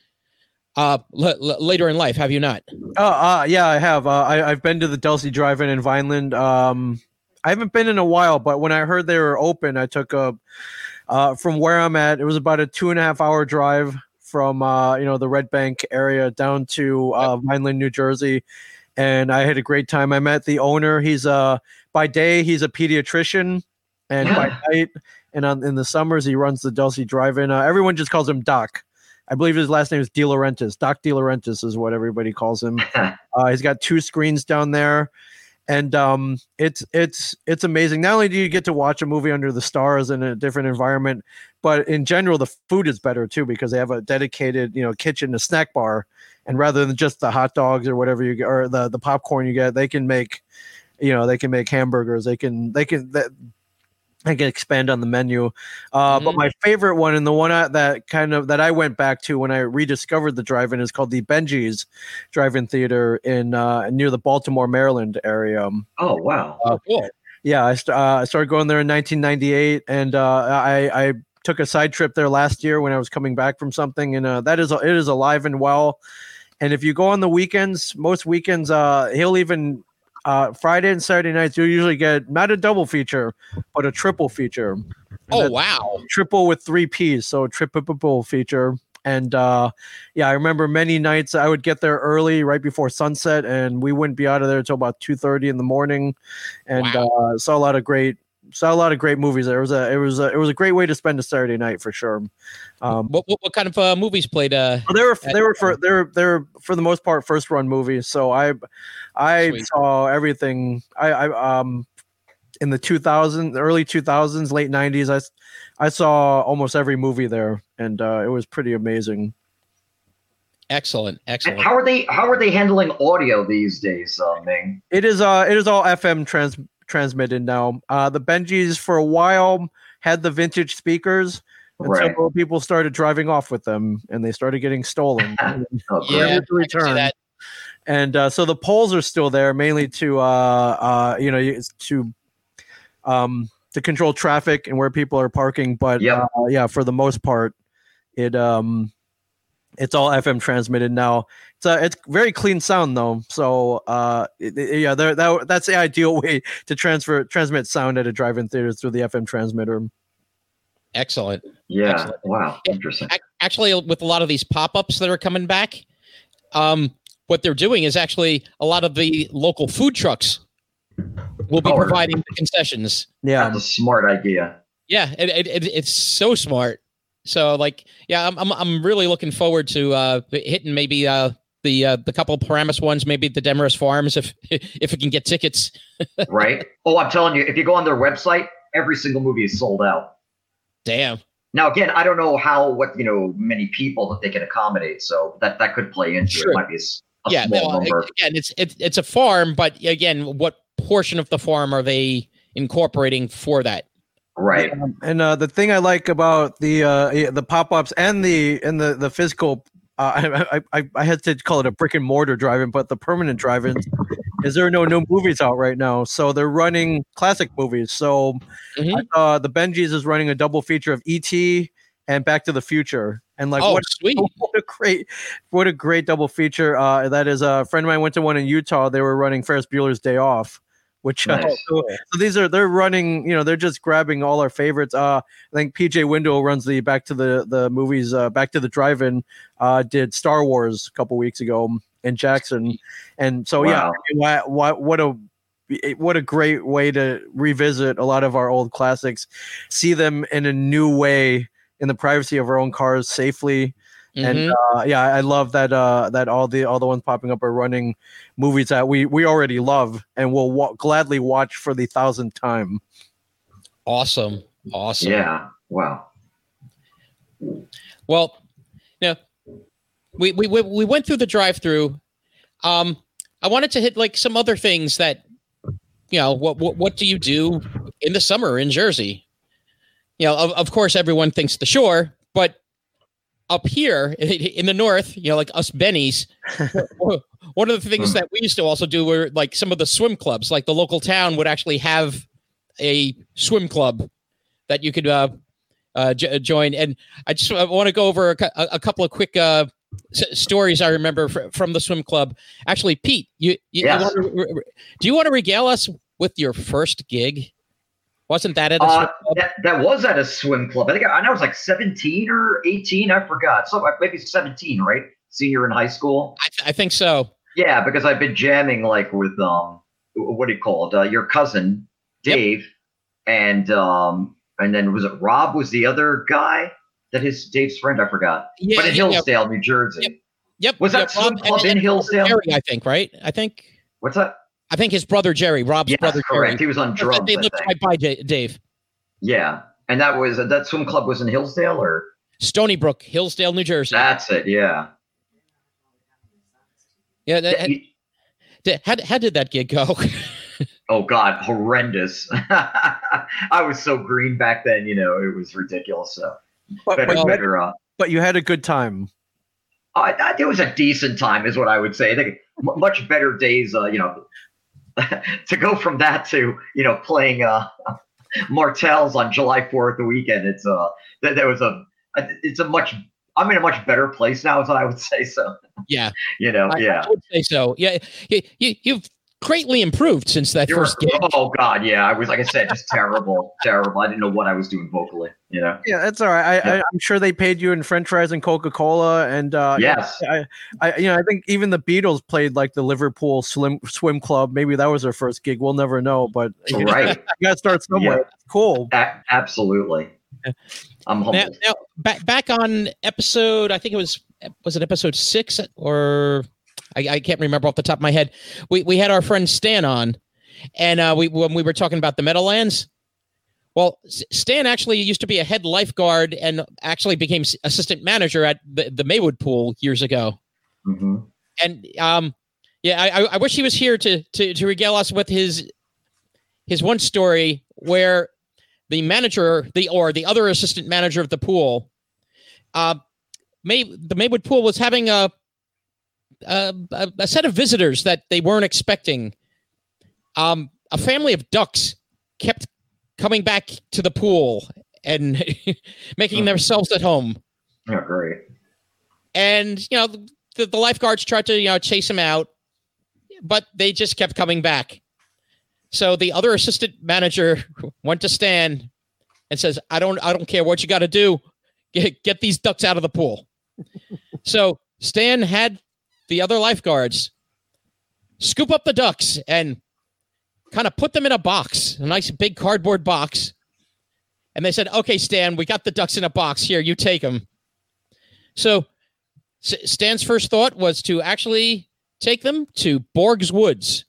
uh, l- l- later in life, have you not? Uh, uh yeah, I have. Uh, I, I've been to the Delsea Drive-In in Vineland. Um, I haven't been in a while, but when I heard they were open, I took a uh, from where I'm at. It was about a two and a half hour drive from uh, you know the Red Bank area down to uh, Vineland, New Jersey, and I had a great time. I met the owner. He's uh by day he's a pediatrician, and by night and on, in the summers he runs the Delsea Drive-In. Uh, everyone just calls him Doc. I believe his last name is De Laurentiis. Doc De Laurentiis is what everybody calls him. Uh, he's got two screens down there, and um, it's it's it's amazing. Not only do you get to watch a movie under the stars in a different environment, but in general the food is better too because they have a dedicated you know kitchen, a snack bar, and rather than just the hot dogs or whatever you get or the the popcorn you get, they can make you know they can make hamburgers. They can they can that I can expand on the menu. Uh, Mhm. But my favorite one and the one I, that kind of that I went back to when I rediscovered the drive-in is called the Bengies Drive-In Theater in uh, near the Baltimore, Maryland area. oh wow. Oh, cool. Yeah, I, st- uh, I started going there in 1998, and uh, I, I took a side trip there last year when I was coming back from something, and uh, that is it is alive and well. And if you go on the weekends, most weekends, uh, he'll even uh, Friday and Saturday nights, you'll usually get not a double feature, but a triple feature. Oh, wow. triple with three P's, so a triple feature. And uh, yeah, I remember many nights I would get there early, right before sunset, and we wouldn't be out of there until about two thirty in the morning. And uh, saw a lot of great, saw a lot of great movies. There It was a, it was a, it was a great way to spend a Saturday night for sure. Um, What, what, what kind of uh, movies played? Uh, well, they were they were for they were they were for the most part first run movies. So I I Sweet. saw everything. I, I um in the 2000s, early 2000s, late 90s. I I saw almost every movie there, and uh, it was pretty amazing. excellent, And excellent. how are they how are they handling audio these days, uh, Ming? It is uh it is all FM trans transmitted now. Uh, the Bengies for a while had the vintage speakers. And Right. several people started driving off with them, and they started getting stolen. Oh, yeah, Never to I can see return. That. and uh, so the poles are still there mainly to uh, uh, you know to um, to control traffic and where people are parking but Yep. uh, yeah for the most part it um it's all fm transmitted now it's uh, it's very clean sound though so uh it, it- yeah there that, that's the ideal way to transfer transmit sound at a drive-in theater through the fm transmitter Excellent. Yeah. Excellent. Wow. Interesting. Actually, with a lot of these pop-ups that are coming back, um, what they're doing is actually a lot of the local food trucks will be Oh, providing the concessions. yeah That's a smart idea. Yeah, it, it, it, it's so smart. So, like, yeah, I'm I'm, I'm really looking forward to uh, hitting maybe uh, the uh, the couple of Paramus ones, maybe the Demarest Farms, if if we can get tickets. Right? oh, I'm telling you, if you go on their website, every single movie is sold out. Damn. Now, again, I don't know how what you know many people that they can accommodate, so that that could play into Sure. it. Might be a, s- a yeah, small no, number. again, it's it's it's a farm, but again, what portion of the farm are they incorporating for that? Right. Um, and uh, the thing I like about the uh, the pop ups and the and the the physical, uh, I, I I I hesitate to call it a brick and mortar drive-in, but the permanent drive-ins is there no new movies out right now, so they're running classic movies. So Mhm. uh, the Bengies is running a double feature of ET and Back to the Future, and like oh, what sweet. what a great what a great double feature. Uh that is a friend of mine went to one in utah. They were running ferris bueller's day off which uh, so, so these are they're running you know they're just grabbing all our favorites. Uh i think pj window runs the back to the the movies uh back to the drive-in uh did star wars a couple weeks ago in jackson. And so yeah Wow. why, why, what a what a great way to revisit a lot of our old classics see them in a new way in the privacy of our own cars safely and Mhm. uh, yeah i love that uh that all the all the ones popping up are running movies that we we already love and will wa- gladly watch for the thousandth time awesome, awesome. Yeah. Wow. Well, yeah, we we we, we went through the drive-through. Um, I wanted to hit like some other things that, you know, what what what do you do in the summer in Jersey? You know, of, of course, everyone thinks the shore, but up here in the north, you know, like us Bennies, one of the things Hmm. that we used to also do were like some of the swim clubs. Like the local town would actually have a swim club that you could uh, uh, j- join. And I just want to go over a, a, couple of quick uh, s- stories I remember fr- from the swim club. Actually, Pete, you, you, Yes. you want to, do you want to regale us with your first gig? Wasn't that at a Uh, swim club? that, that was at a swim club. I think I, I know it was like 17 or 18. I forgot. So maybe 17, right? Senior in high school. I, th- I think so. Yeah, because I've been jamming like with um, what do you call it? Uh, your cousin Yep. Dave, and um, and then was it Rob? Was the other guy that his Dave's friend? I forgot. Yeah, but in yeah, Hillsdale, New Jersey. Yep. Was yep, that swim Rob- club in Hillsdale? Jerry, I think, right? I think What's that? I think his brother Jerry, Rob's Yes, brother correct. Jerry. He was on drums. they I lived right by Dave. Yeah, and that was that swim club was in Hillsdale, or Stony Brook, Hillsdale, New Jersey. that's it. Yeah. yeah. that- Yeah, he- that- how, how did that gig go? oh God, horrendous. I was so green back then. You know, it was ridiculous. So But, better, but, you had, better. Uh, but you had a good time. I, I, it was a decent time, is what I would say. I think much better days. Uh, you know, to go from that to you know playing uh, Martell's on July Fourth the weekend. It's uh, that there was a, it's a much. I'm in a much better place now, is what I would say. So yeah. you know, I, yeah. I would say so. Yeah. You, you, you've greatly improved since that You're- first gig. oh God, yeah. I was like I said, just terrible, terrible. I didn't know what I was doing vocally. You know. Yeah, that's all right. I, Yeah. I, I'm sure they paid you in French fries and Coca Cola, and uh, Yes. I, I, you know, I think even the Beatles played like the Liverpool Slim Swim Club. Maybe that was their first gig. We'll never know, but you Right. got to start somewhere. Yeah. Cool. A- absolutely. I'm Now, now back back on episode, I think it was was it episode six or I, I can't remember off the top of my head. We we had our friend Stan on, and uh, we when we were talking about the Meadowlands. Well, Stan actually used to be a head lifeguard and actually became assistant manager at the, the Maywood Pool years ago. hmm And um, yeah, I, I- wish he was here to to to regale us with his his one story where the manager, the or the other assistant manager of the pool, uh, May the Maywood Pool was having a a, a, a set of visitors that they weren't expecting. Um, a family of ducks kept coming back to the pool and making Hmm. themselves at home Yeah, great. and you know the, the lifeguards tried to you know chase him out but they just kept coming back so the other assistant manager went to stan and says i don't i don't care what you got to do get, get these ducks out of the pool so stan had the other lifeguards scoop up the ducks and kind of put them in a box a nice big cardboard box. And they said okay stan we got the ducks in a box. Here you take them so S- Stan's first thought was to actually take them to Borg's Woods,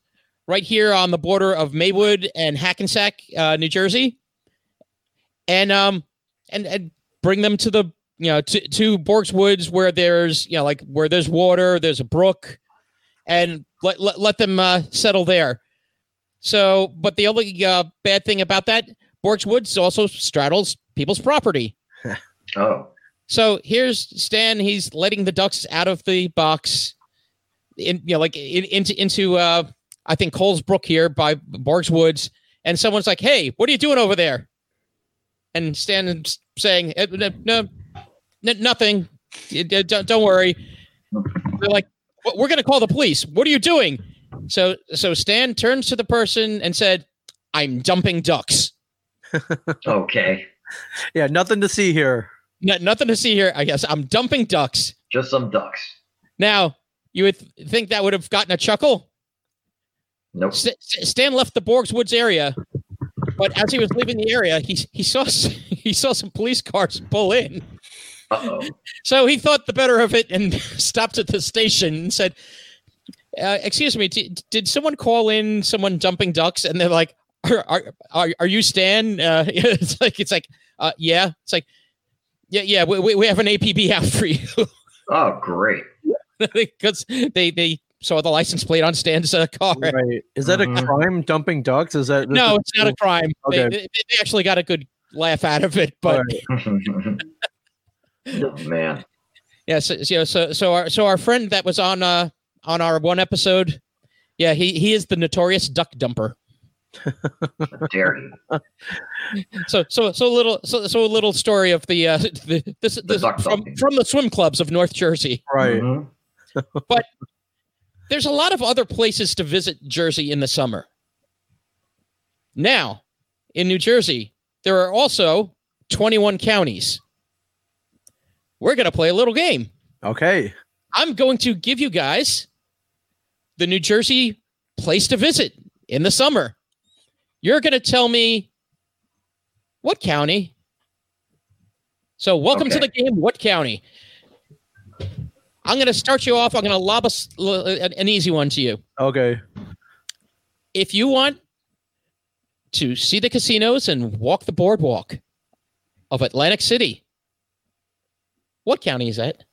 right here on the border of Maywood and Hackensack, uh, New Jersey, and um and and bring them to the you know to to Borg's Woods where there's you know like where there's water, there's a brook, and let let, let them uh, settle there. So, but the only uh, bad thing about that, Borg's Woods also straddles people's property. Oh, So here's Stan. He's letting the ducks out of the box, in you know, like in, into into uh, I think Coles Brook here by Borg's Woods, and someone's like, "Hey, what are you doing over there?" And Stan's saying, "Eh, "No, no, nothing. Don't, don't worry." They're like, "We're going to call the police. What are you doing?" So so Stan turns to the person and said, "I'm dumping ducks." okay. Yeah, nothing to see here. N- nothing to see here. I guess I'm dumping ducks. Just some ducks. Now, you would th- think that would have gotten a chuckle. Nope. St- St- Stan left the Borgs Woods area, but as he was leaving the area, he he saw he saw some police cars pull in. Uh oh. So he thought the better of it and stopped at the station and said, uh, "Excuse me, d- did someone call in someone dumping ducks?" And they're like, "Are are are, are you Stan?" Uh, it's like it's like, uh, yeah. It's like, yeah, yeah. We, we, we have an APB out for you Oh, great. because they they saw the license plate on Stan's uh, car. Right? Is that a Mhm. crime? Dumping ducks? Is that No, it's not a crime. They, Okay. they, they actually got a good laugh out of it, but All right. oh, man. yeah, so, so so so our so our friend that was on uh on our one episode, yeah, he he is the notorious duck dumper. Dare you? So so so a little so so a little story of the uh the, this, this duck from dumping. from the swim clubs of North Jersey. Right. Mhm. There's a lot of other places to visit Jersey in the summer. Now, in New Jersey, there are also 21 counties. We're going to play a little game. Okay. I'm going to give you guys the New Jersey place to visit in the summer. You're going to tell me what county. So, welcome to the game. What county? I'm going to start you off. I'm going to lob a s- l- an an easy one to you. Okay. If you want to see the casinos and walk the boardwalk of Atlantic City, what county is that?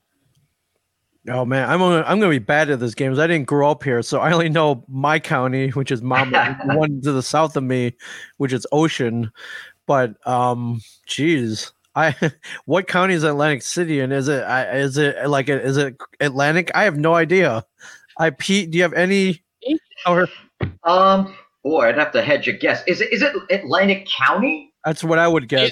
Oh man, I'm gonna, I'm gonna be bad at this game. 'cause I didn't grow up here, so I only know my county, which is Monmouth, one to the south of me, which is Ocean. But um, geez, I what county is Atlantic City and is it I- is it like is it Atlantic? I have no idea. I Pete, do you have any? Or Um, boy, I'd have to hedge a guess. Is it is it Atlantic County? that's what I would get.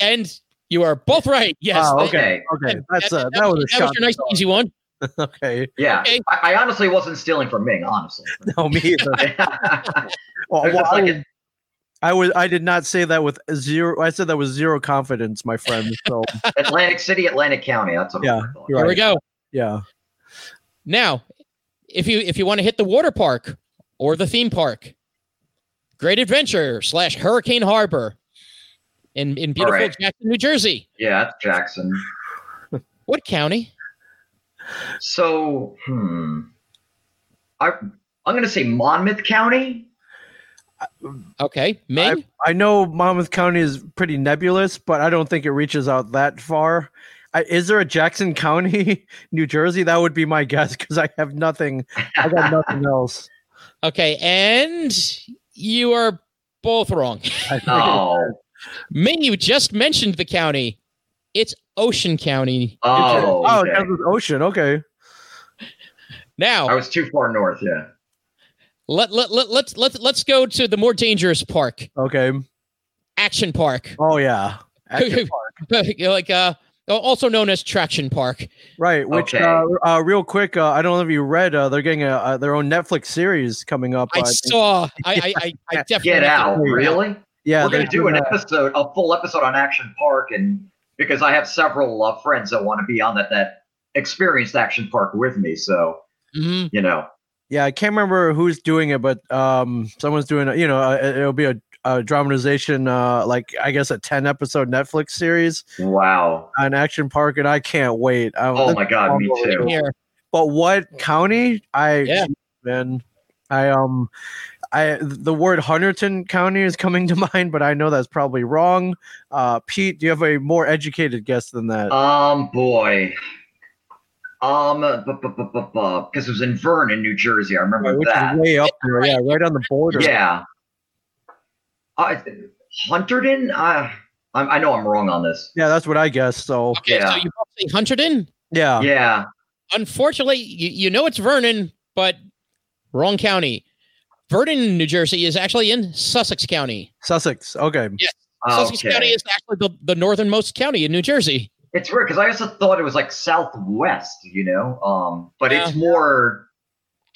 And you are both right. Yes. Oh, that- okay, okay, that's uh, that, was a that was your nice easy one. okay, Yeah, Okay. I, I honestly wasn't stealing from Ming, honestly. no me either. Well, well, just I, like was, a- I was I did not say that with zero. I said that with zero confidence, my friend. So Atlantic City, Atlantic County. That's what Yeah, I thought. you're Here we go. yeah. Now, if you if you want to hit the water park or the theme park, Great Adventure slash Hurricane Harbor in in beautiful right. Jackson, New Jersey. Yeah, that's Jackson. What county? So, hmm, I I'm gonna say Monmouth County. Okay, Ming. I know Monmouth County is pretty nebulous, but I don't think it reaches out that far. I, is there a Jackson County, New Jersey? That would be my guess because I have nothing. I got nothing else. Okay, and you are both wrong. I Oh, Ming, you just mentioned the county. It's Ocean County. oh, oh, okay. that was Ocean. Okay. Now, I was too far north. Yeah. let, let, let, let's let's let's go to the more dangerous park, Okay. Action Park. Oh yeah. Action Park. like uh also known as Traction Park. Right. Which Okay. uh, uh, real quick, uh, I don't know if you read. Uh, they're getting a, uh, their own Netflix series coming up. I think- saw I I, I, I definitely Get out, really? yeah, We're gonna do an doing episode, a full episode on Action Park, and because I have several uh, friends that want to be on that that experienced Action Park with me, so Mhm. you know. Yeah, I can't remember who's doing it, but um, someone's doing it. You know, uh, it- it'll be a, a dramatization, uh, like I guess a ten episode Netflix series Wow. on Action Park, and I can't wait. Um, Oh my God, me too. Here. But what county? I Yeah. man, I um, I the word Hunterdon County is coming to mind, but I know that's probably wrong. Uh, Pete, do you have a more educated guess than that? Um, boy. Um, because it was in Vernon, New Jersey. I remember Which that. is way up there, yeah, right on the border. Yeah. Uh, Hunterdon. Uh, I, I know I'm wrong on this. yeah, that's what I guess. So Okay, so Yeah. you both say Hunterdon? yeah, Yeah. Unfortunately, you, you know it's Vernon, but wrong county. Vernon, New Jersey is actually in Sussex County. Sussex. Okay. Sussex County is actually the, the northernmost county in New Jersey. It's weird because I also thought it was like southwest, you know. Um, but it's more.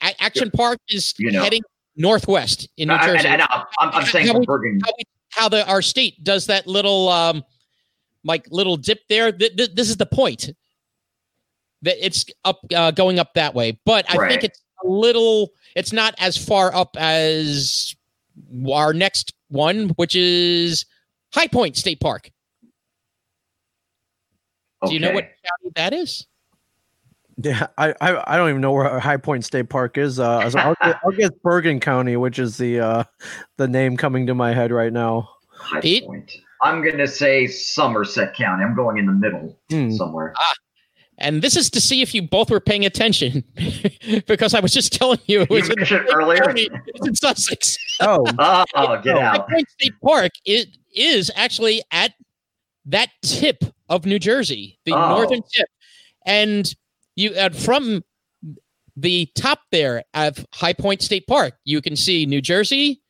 A- Action Park is You know. heading northwest in New I- Jersey. and, and I'm, I'm, I'm saying How we- Bergen. how, we, how the our state does that little um like little dip there. Th- th- this is the point that it's up uh, going up that way, but I Right. think it's a little. It's not as far up as our next one, which is High Point State Park. Do you know what county that is? Yeah, I, I I don't even know where High Point State Park is. Uh, so I'll, get, I'll guess Bergen County, which is the uh the name coming to my head right now. High Pete? Point. I'm gonna say Somerset County. I'm going in the middle Hmm. somewhere. And this is to see if you both were paying attention, because I was just telling you it You was in, earlier. county. It's in Sussex. Oh, Oh, get Oh. High out! Point State Park it is actually at that tip of New Jersey, the Oh. northern tip, and you uh, from the top there of High Point State Park, you can see New Jersey,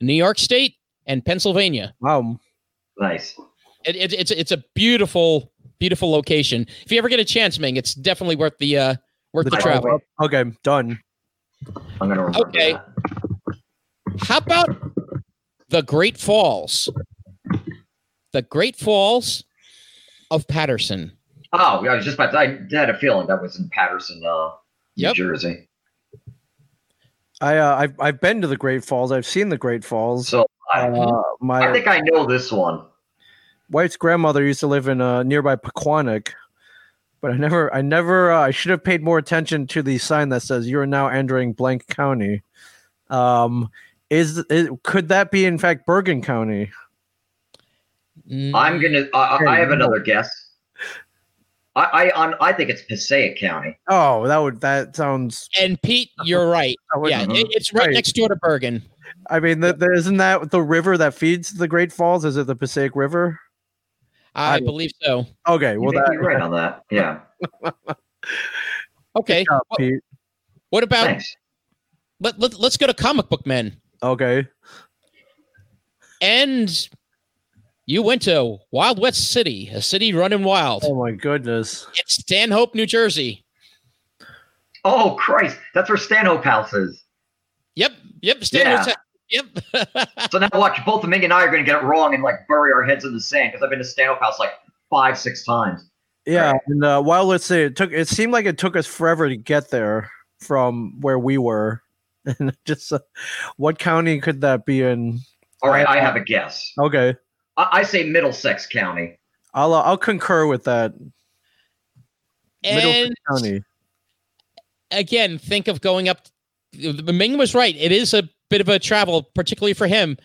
New York State, and Pennsylvania. wow. Nice. It, it, it's it's a beautiful, beautiful location. If you ever get a chance, Ming, it's definitely worth the uh, worth the, The travel. Okay, done. I'm gonna remember Okay. that. How about the Great Falls. The Great Falls of Paterson. Oh, I was just about to, I had a feeling that was in Paterson, uh, New Yep. Jersey. I uh, I've I've been to the Great Falls. I've seen the Great Falls. So I, Uh, my I think I know this one. Wife's grandmother used to live in uh, nearby Pequannock, but I never, I never, uh, I should have paid more attention to the sign that says "You are now entering blank county." Um, is, is could that be in fact Bergen County? I'm gonna. I I I have another guess. I I on I think it's Passaic County. Oh, that would that sounds. And Pete, you're right. would- Yeah, it- it's right Right. next door to Bergen. I mean, the, the, isn't that the river that feeds the Great Falls? Is it the Passaic River? I I- believe so. Okay, well may that be right on that. Yeah. Okay. job, What, Pete. what about Thanks. let, let, let's go to comic book men. Okay, And you went to Wild West City, a city running wild. oh my goodness. It's Stanhope, New Jersey. Oh Christ, that's where Stanhope House is. Yep, yep, Stanhope. Yep. So now watch, both the Ming and I are gonna get it wrong and like bury our heads in the sand because I've been to Stanhope House like five, six times. Yeah, Right. and uh, while let's say it took, it seemed like it took us forever to get there from where we were, and just uh, what county could that be in? All right, I have a guess. Okay, I, I say Middlesex County. I'll uh, I'll concur with that. Middlesex County. again, think of going up. The Ming was right. It is a bit of a travel, particularly for him,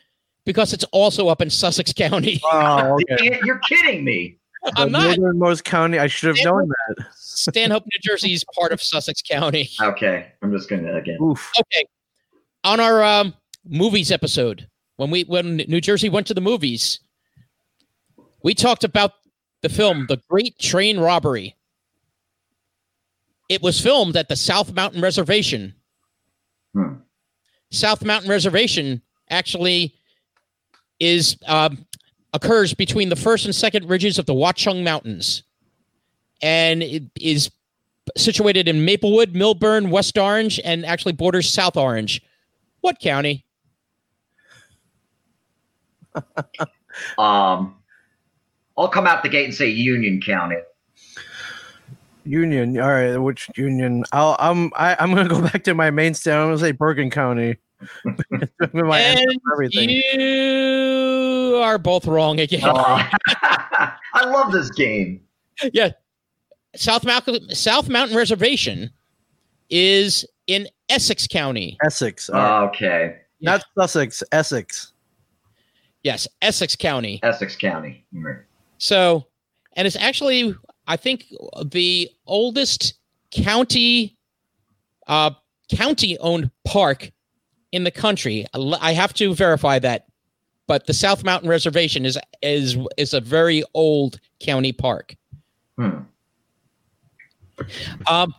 because it's also up in Sussex County. Oh, okay. You're kidding me. The I'm not. northernmost county. I should have known that. Stanhope, New Jersey is part of Sussex County. Okay, I'm just gonna again. Oof. Okay. On our um, movies episode, when we when New Jersey went to the movies, we talked about the film The Great Train Robbery. It was filmed at the South Mountain Reservation. Hmm. South Mountain Reservation actually is um, occurs between the first and second ridges of the Watchung Mountains, and it is situated in Maplewood, Millburn, West Orange, and actually borders South Orange. What county? Um, I'll come out the gate and say Union County. Union. All right, which union? I'll I'm I, I'm gonna go back to my main state. I'm gonna say Bergen County. my and everything. you are both wrong again. Uh, I love this game. yeah, South Mountain South Mountain Reservation is in Essex County. Essex. all right. Okay, Not Sussex. Essex. Yes, Essex County. Essex County. Right. So, and it's actually, I think, the oldest county, uh, county-owned park in the country. I have to verify that, but the South Mountain Reservation is is is a very old county park. Hmm. Um,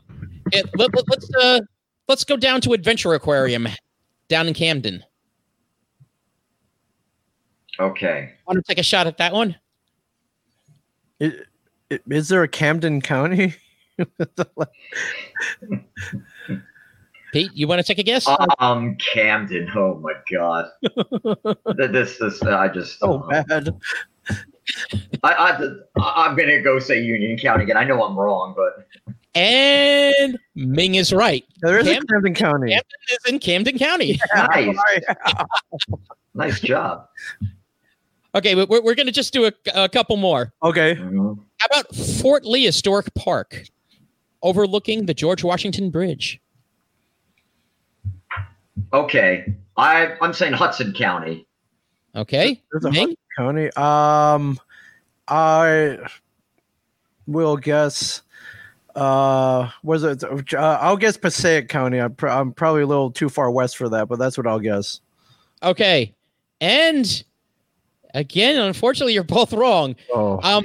it, let, let, let's uh, let's go down to Adventure Aquarium down in Camden. Okay. Want to take a shot at that one? I- i- Is there a Camden County? Pete, you want to take a guess? Um, Camden. Oh my God. This, is I just. so uh, bad. I, I, I'm gonna go say Union County again. I know I'm wrong, but and Ming is right. There is Camden- a Camden County. Camden is in Camden County. nice, nice job. Okay, but we're, we're going to just do a, a couple more. Okay. Mhm. How about Fort Lee Historic Park, overlooking the George Washington Bridge? Okay, I, I'm saying Hudson County. Okay, There's a Ming? Hudson County. Um, I will guess. Uh, was it? Uh, I'll guess Passaic County. I'm, pr- I'm probably a little too far west for that, but that's what I'll guess. Okay, and again, unfortunately, you're both wrong. Oh, Um,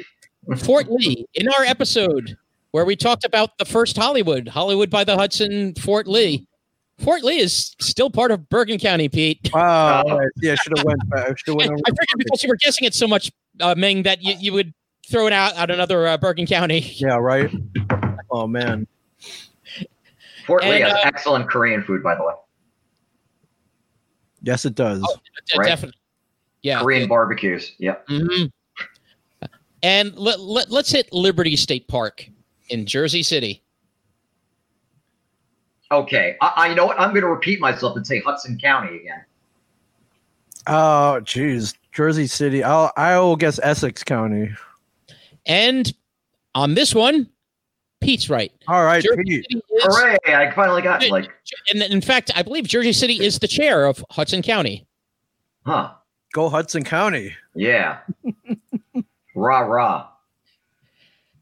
Fort Lee, in our episode where we talked about the first Hollywood, Hollywood by the Hudson, Fort Lee. Fort Lee is still part of Bergen County, Pete. wow. all right. Yeah, I should have went. back. I should have I, I figured because you were guessing it so much, uh, Ming, that you, you would throw it out at another uh, Bergen County. Yeah, right. Oh man. Fort Lee And, has uh, excellent Korean food, by the way. Yes, it does. Oh, D- Right. Definitely. Yeah. Korean barbecues. Yep. hmm And let, let, let's hit Liberty State Park in Jersey City. Okay. I, I you know what? I'm going to repeat myself and say Hudson County again. Oh, geez, Jersey City. I'll I'll guess Essex County. And on this one, Pete's right. All right, Jersey Pete. City is, Hooray! I finally got Hey. like, and in fact, I believe Jersey City is the chair of Hudson County. huh? Go Hudson County. Yeah. rah rah.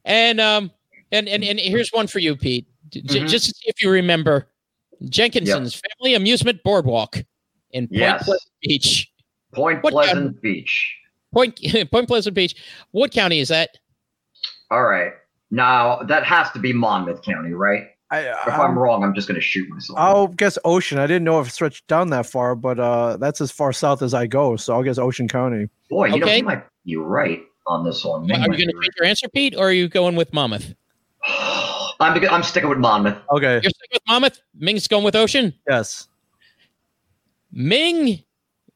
And um and and, and here's one for you, Pete. J- j- Mhm. Just to see if you remember Jenkinson's Family Amusement Boardwalk in Point Yes. Pleasant Beach. Point What Pleasant Beach. Point Point Pleasant Beach. What county is that? All right. Now that has to be Monmouth County, right? I, If I'll, I'm wrong, I'm just going to shoot myself. I'll guess Ocean. I didn't know if it stretched down that far, but uh, that's as far south as I go. So I'll guess Ocean County. Boy, you know, Okay. you might be right on this one. Are You you going to be change your answer, Pete, or are you going with Monmouth? I'm, I'm sticking with Monmouth. Okay. You're sticking with Monmouth. Ming's going with Ocean. Yes. Ming,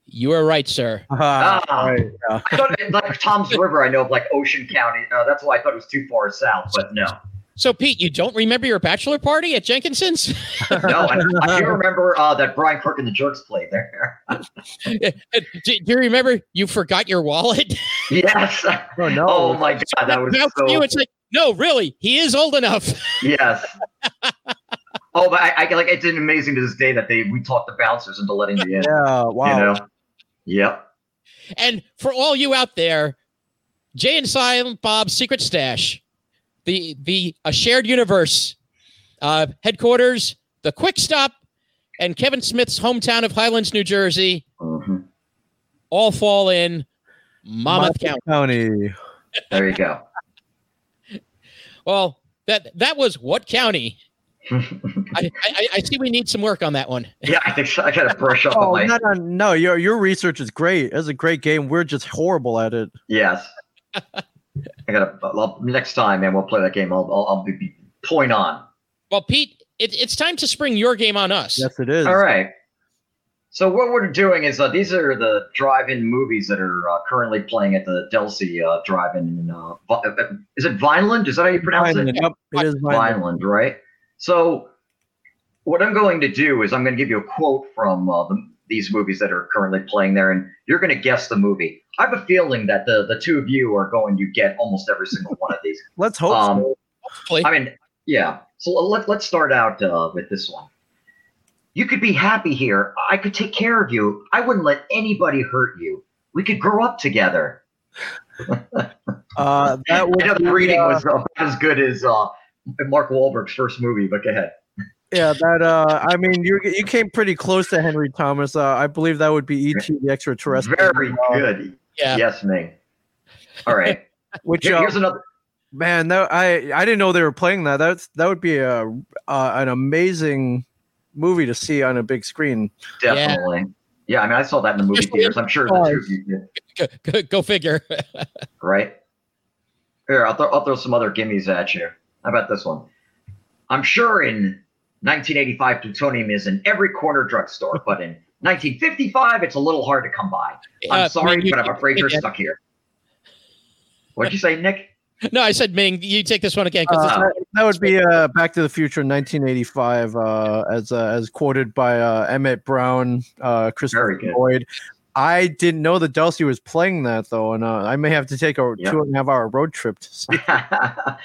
you are right, sir. Ah, Ah. right, yeah. I thought, like Toms River, I know of like Ocean County. Uh, that's why I thought it was too far south, but no. So, Pete, you don't remember your bachelor party at Jenkinson's? No, I, I do remember uh, that Brian Kirk and the Jerks played there. do, do you remember you forgot your wallet? yes. Oh no. Oh my God, that was Now for you, it's like, no, really, he is old enough. Yes. Oh, but I, I like it's amazing to this day that they we talked the bouncers into letting me in. yeah. Wow. You know. Yep. And for all you out there, Jay and Silent Bob's Secret Stash, the the a shared universe uh, headquarters, the Quick Stop, and Kevin Smith's hometown of Highlands, New Jersey, Mhm. all fall in Monmouth County. County. There you go. Well, that that was what county? I, I, I see we need some work on that one. yeah, I think so. I gotta brush up Oh on my. no, no, no! Your your research is great. It's a great game. We're just horrible at it. Yes. I gotta. I'll, next time, man, we'll play that game. I'll. I'll, I'll be, be point on. Well, Pete, it, it's time to spring your game on us. Yes, it is. All right. So what we're doing is uh, these are the drive-in movies that are uh, currently playing at the Delsea uh, Drive-in. In, uh, uh, is it Vineland? Is that how you pronounce Vineland. it? Yep, it is Vineland. Vineland, right? So what I'm going to do is I'm going to give you a quote from uh, the, these movies that are currently playing there, and you're going to guess the movie. I have a feeling that the the two of you are going to get almost every single one of these. Let's hope Um, so. Hopefully. I mean, yeah. So let, let's start out uh, with this one. You could be happy here. I could take care of you. I wouldn't let anybody hurt you. We could grow up together. Uh, that I know the reading uh, was uh, as good as uh, Mark Wahlberg's first movie, but go ahead. Yeah. That uh, I mean, you you came pretty close to Henry Thomas. Uh, I believe that would be E.T. the extraterrestrial. Very good. yeah. Yes, Ming. All right. Which Here- uh, here's another. man, that I I didn't know they were playing that. That's that would be a uh, an amazing movie to see on a big screen. Definitely. Yeah. I mean, I saw that in the movie Especially theaters. I'm sure the two of you did, Go, go, go figure. right? Here, I'll throw, I'll throw some other gimmies at you. How about this one? I'm sure in 1985, plutonium is in every corner drugstore, but in 1955, it's a little hard to come by. I'm Uh, sorry, Ming, you- but I'm afraid you're yeah. stuck here. What'd you say, Nick? No, I said Ming. You take this one again. 'cause Uh, that, that would be uh, Back to the Future, 1985, uh, as uh, as quoted by uh, Emmett Brown, uh, Christopher Very good. Lloyd. I didn't know that Delsea was playing that though, and uh, I may have to take a Yep. two and a half hour road trip to see.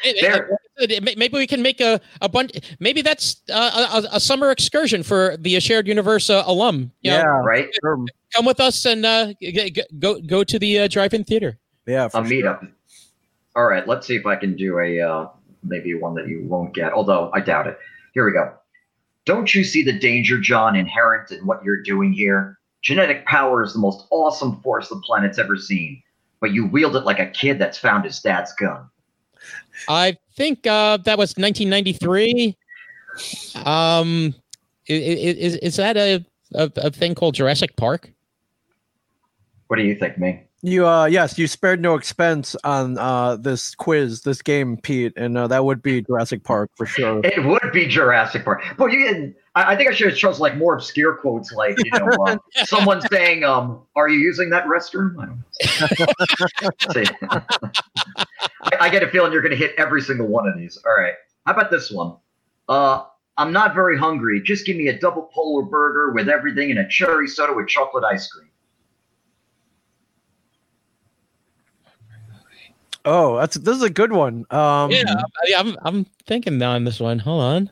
it- there- it- it- may- maybe we can make a, a bunch. Maybe that's uh, a, a summer excursion for the Shared Universe uh, alum. You know, yeah, right? sure. come with us and uh, g- g- go go to the uh, drive-in theater. yeah, for A meetup. All right, let's see if I can do a uh, maybe one that you won't get, although I doubt it. Here we go. Don't you see the danger, John, inherent in what you're doing here? Genetic power is the most awesome force the planet's ever seen, but you wield it like a kid that's found his dad's gun. I think uh, that was 1993. Um, i- i- is is that a, a a thing called Jurassic Park? What do you think, me? You uh yes, you spared no expense on uh this quiz, this game, Pete, and uh, that would be Jurassic Park for sure. It would be Jurassic Park. But you, I, I think I should have chosen like more obscure quotes, like you know, uh, someone saying, "Um, are you using that restroom?" I don't know. I, I get a feeling you're going to hit every single one of these. All right, how about this one? Uh, I'm not very hungry. Just give me a double polar burger with everything and a cherry soda with chocolate ice cream. Oh, that's this is a good one. Um yeah, I- I'm I'm thinking on this one. Hold on.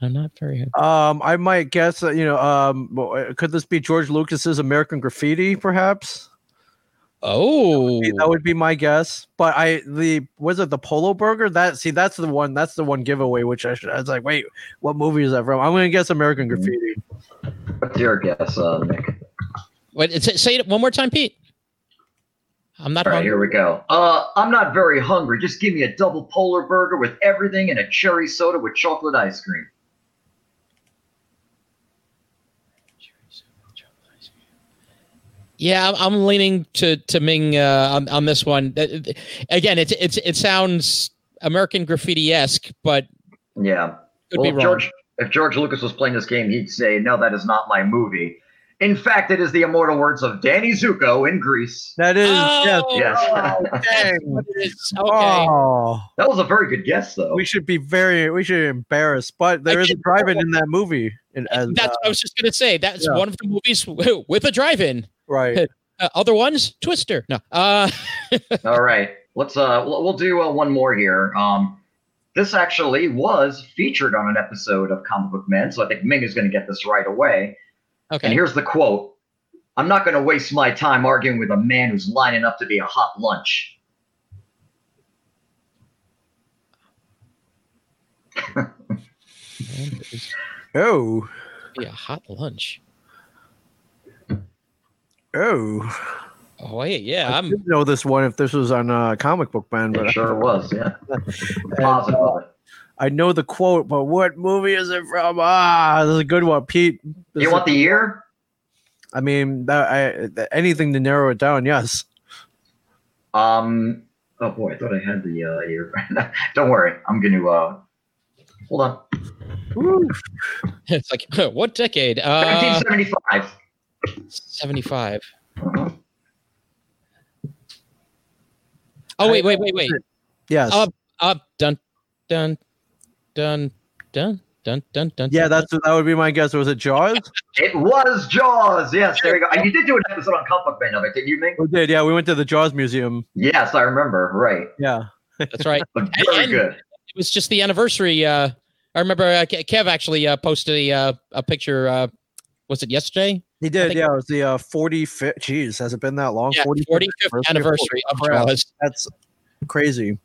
I'm not very. um I might guess that, you know, um uh, could this be George Lucas's American Graffiti perhaps? Oh, That would be my guess. But I the was it the Polo Burger? That see that's the one that's the one giveaway which I should I was like, wait, what movie is that from? I'm gonna guess American Graffiti. What's your guess, uh, Nick? wait. Say say it one more time, Pete. I'm not All right, hungry. here we go. Uh, I'm not very hungry. Just give me a double polar burger with everything and a cherry soda with chocolate ice cream. Yeah, I'm, I'm leaning to to Ming uh, on on this one. Uh, Again, it's it's it sounds American Graffiti esque, but Yeah. could well, be if wrong. George, if George Lucas was playing this game, he'd say, "No, that is not my movie." In fact, it is the immortal words of Danny Zuko in Grease. That is yes. Oh, Yes. that's what it is. Okay. Oh, that was a very good guess, though. we should be very we should be embarrassed, but there I is a drive-in in that movie. In, as, That's uh, what I was just gonna say. That's yeah. one of the movies with a drive-in. Right. Uh, other ones, Twister. No. Uh, All right, let's uh, we'll, we'll do uh, one more here. Um, this actually was featured on an episode of Comic Book Men, so I think Ming is going to get this right away. Okay. And here's the quote: "I'm not going to waste my time arguing with a man who's lining up to be a hot lunch." Oh, Be a hot lunch. Oh. Oh wait, yeah. I I'm. didn't know this one if this was on uh, Comic Book band, Man, It but sure was, yeah. and, Positive uh. I know the quote, but what movie is it from? Ah, this is a good one, Pete. You is- want the year? I mean, that, I, that- anything to narrow it down. Yes. Um. Oh boy, I thought I had the uh, year. Don't worry, I'm going to. Uh, hold on. Woo. It's like what decade? Uh, 1975. Seventy-five. Mhm. Oh wait, wait, wait, wait. Yes. Uh, Up, dun, dun, dun, dun, dun, dun, dun. yeah, dun, that's that would be my guess. Was it Jaws? It was Jaws. Yes, there you go. And you did do an episode on Comic Book Man of it, didn't you, Ming? We did. Yeah, we went to the Jaws Museum. Yes, I remember. Right. Yeah. That's right. Very And- good. It was just the anniversary. Uh, I remember uh, Kev actually uh, posted a uh, a picture. Uh, was it yesterday? He did. Yeah, it was the uh, 45th. Jeez, has it been that long? Yeah, 45th 45th anniversary of Crap. That's crazy.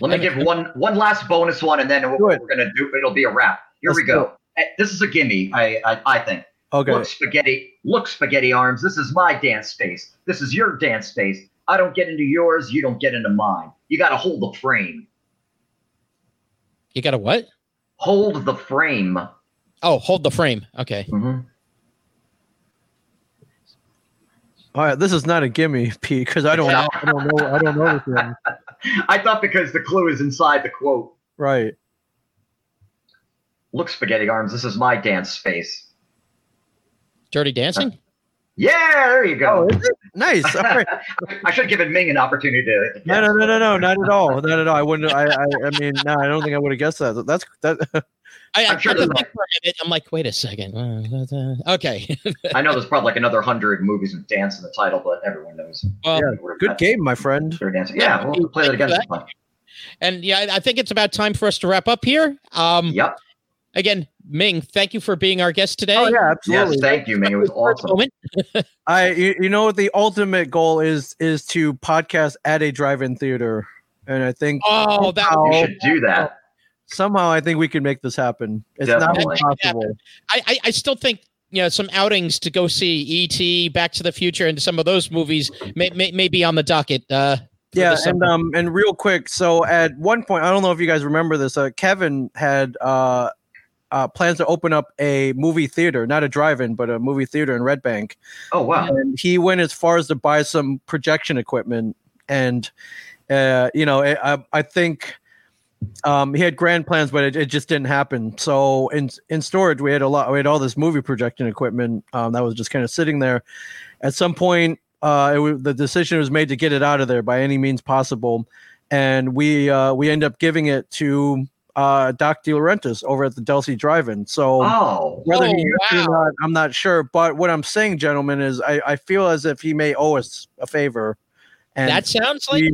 Let me give one one last bonus one, and then Do we're, it. gonna do. It'll be a wrap. Here Let's we go. Eh, This is a gimme. I I, I think. Okay. Look, spaghetti. Look, spaghetti arms. This is my dance space. This is your dance space. I don't get into yours. You don't get into mine. You got to hold the frame. You got to what? Hold the frame. Oh, hold the frame. Okay. Mhm. All right. This is not a gimme, Pete, because I don't know. I don't know. I don't know this. I thought because the clue is inside the quote. Right. Look, spaghetti arms. This is my dance space. Dirty Dancing. Uh, yeah, there you go. Oh. Nice. All right. I should have given Ming an opportunity to. to No, no, no, no, no, not at all. Not at all. I wouldn't. I, I, I mean, no, I don't think I would have guessed that. That's that. I, I I'm sure there's think for a minute. I'm like, wait a second. Uh, Okay. I know there's probably like another hundred movies with dance in the title, but everyone knows. Well, Yeah, Good game, my friend. They're dancing. Yeah, we'll play that again Thank and yeah, I- I think it's about time for us to wrap up here. Um, Yep. again, Ming, thank you for being our guest today. Oh yeah, Yes, absolutely. thank you, Ming. It was awesome. I, you, you know, what the ultimate goal is is to podcast at a drive-in theater, and I think Oh, that somehow, You should do that. Somehow I think we can make this happen. It's Definitely. not impossible. I, I, I still think you know some outings to go see E.T., Back to the Future, and some of those movies may may, may be on the docket. Uh, Yeah, and um, and real quick, so at one point, I don't know if you guys remember this. Uh, Kevin had uh uh, plans to open up a movie theater, not a drive-in, but a movie theater in Red Bank. Oh wow. And he went as far as to buy some projection equipment, and uh, you know, I, I think um, he had grand plans, but it, it just didn't happen. So in in storage, we had a lot. We had all this movie projection equipment um, that was just kind of sitting there. At some point, uh, the decision was made to get it out of there by any means possible, and we uh, we end up giving it to uh, Doc DeLeonardis over at the Delsea Drive-In. So Oh. whether Oh, he used or wow. not, I'm not sure. But what I'm saying, gentlemen, is I, I feel as if he may owe us a favor. And that sounds like.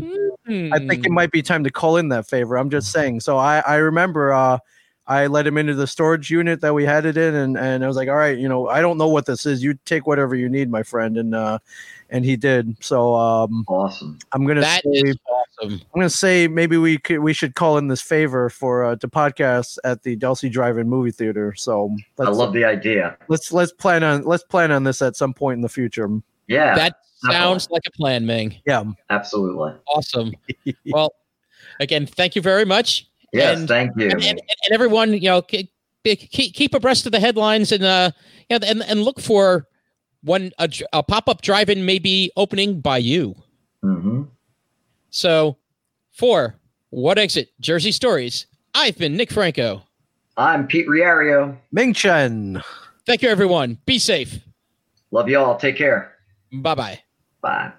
I think it hmm. might be time to call in that favor. I'm just saying. So I, I remember uh, I let him into the storage unit that we had it in, and, and I was like, all right, you know, I don't know what this is. You take whatever you need, my friend, and uh, and he did. So um, Awesome. I'm gonna That say awesome. I'm gonna say maybe we could we should call in this favor for uh, to podcast at the Delsea Drive-In movie theater. So I love the idea. let's let's plan on let's plan on this at some point in the future. Yeah. That sounds like a plan, Ming. Yeah. absolutely. Awesome. Well, again, thank you very much. Yes. And- thank you. and, and, and everyone, you know, keep, keep keep abreast of the headlines and uh, you know, and and look for when a, a pop up drive-in may be opening by you. Mm-hmm. So, for what exit Jersey Stories, I've been Nick Franco. I'm Pete Riario. Ming Chen. Thank you, everyone. Be safe. Love y'all. Take care. Bye bye. Bye.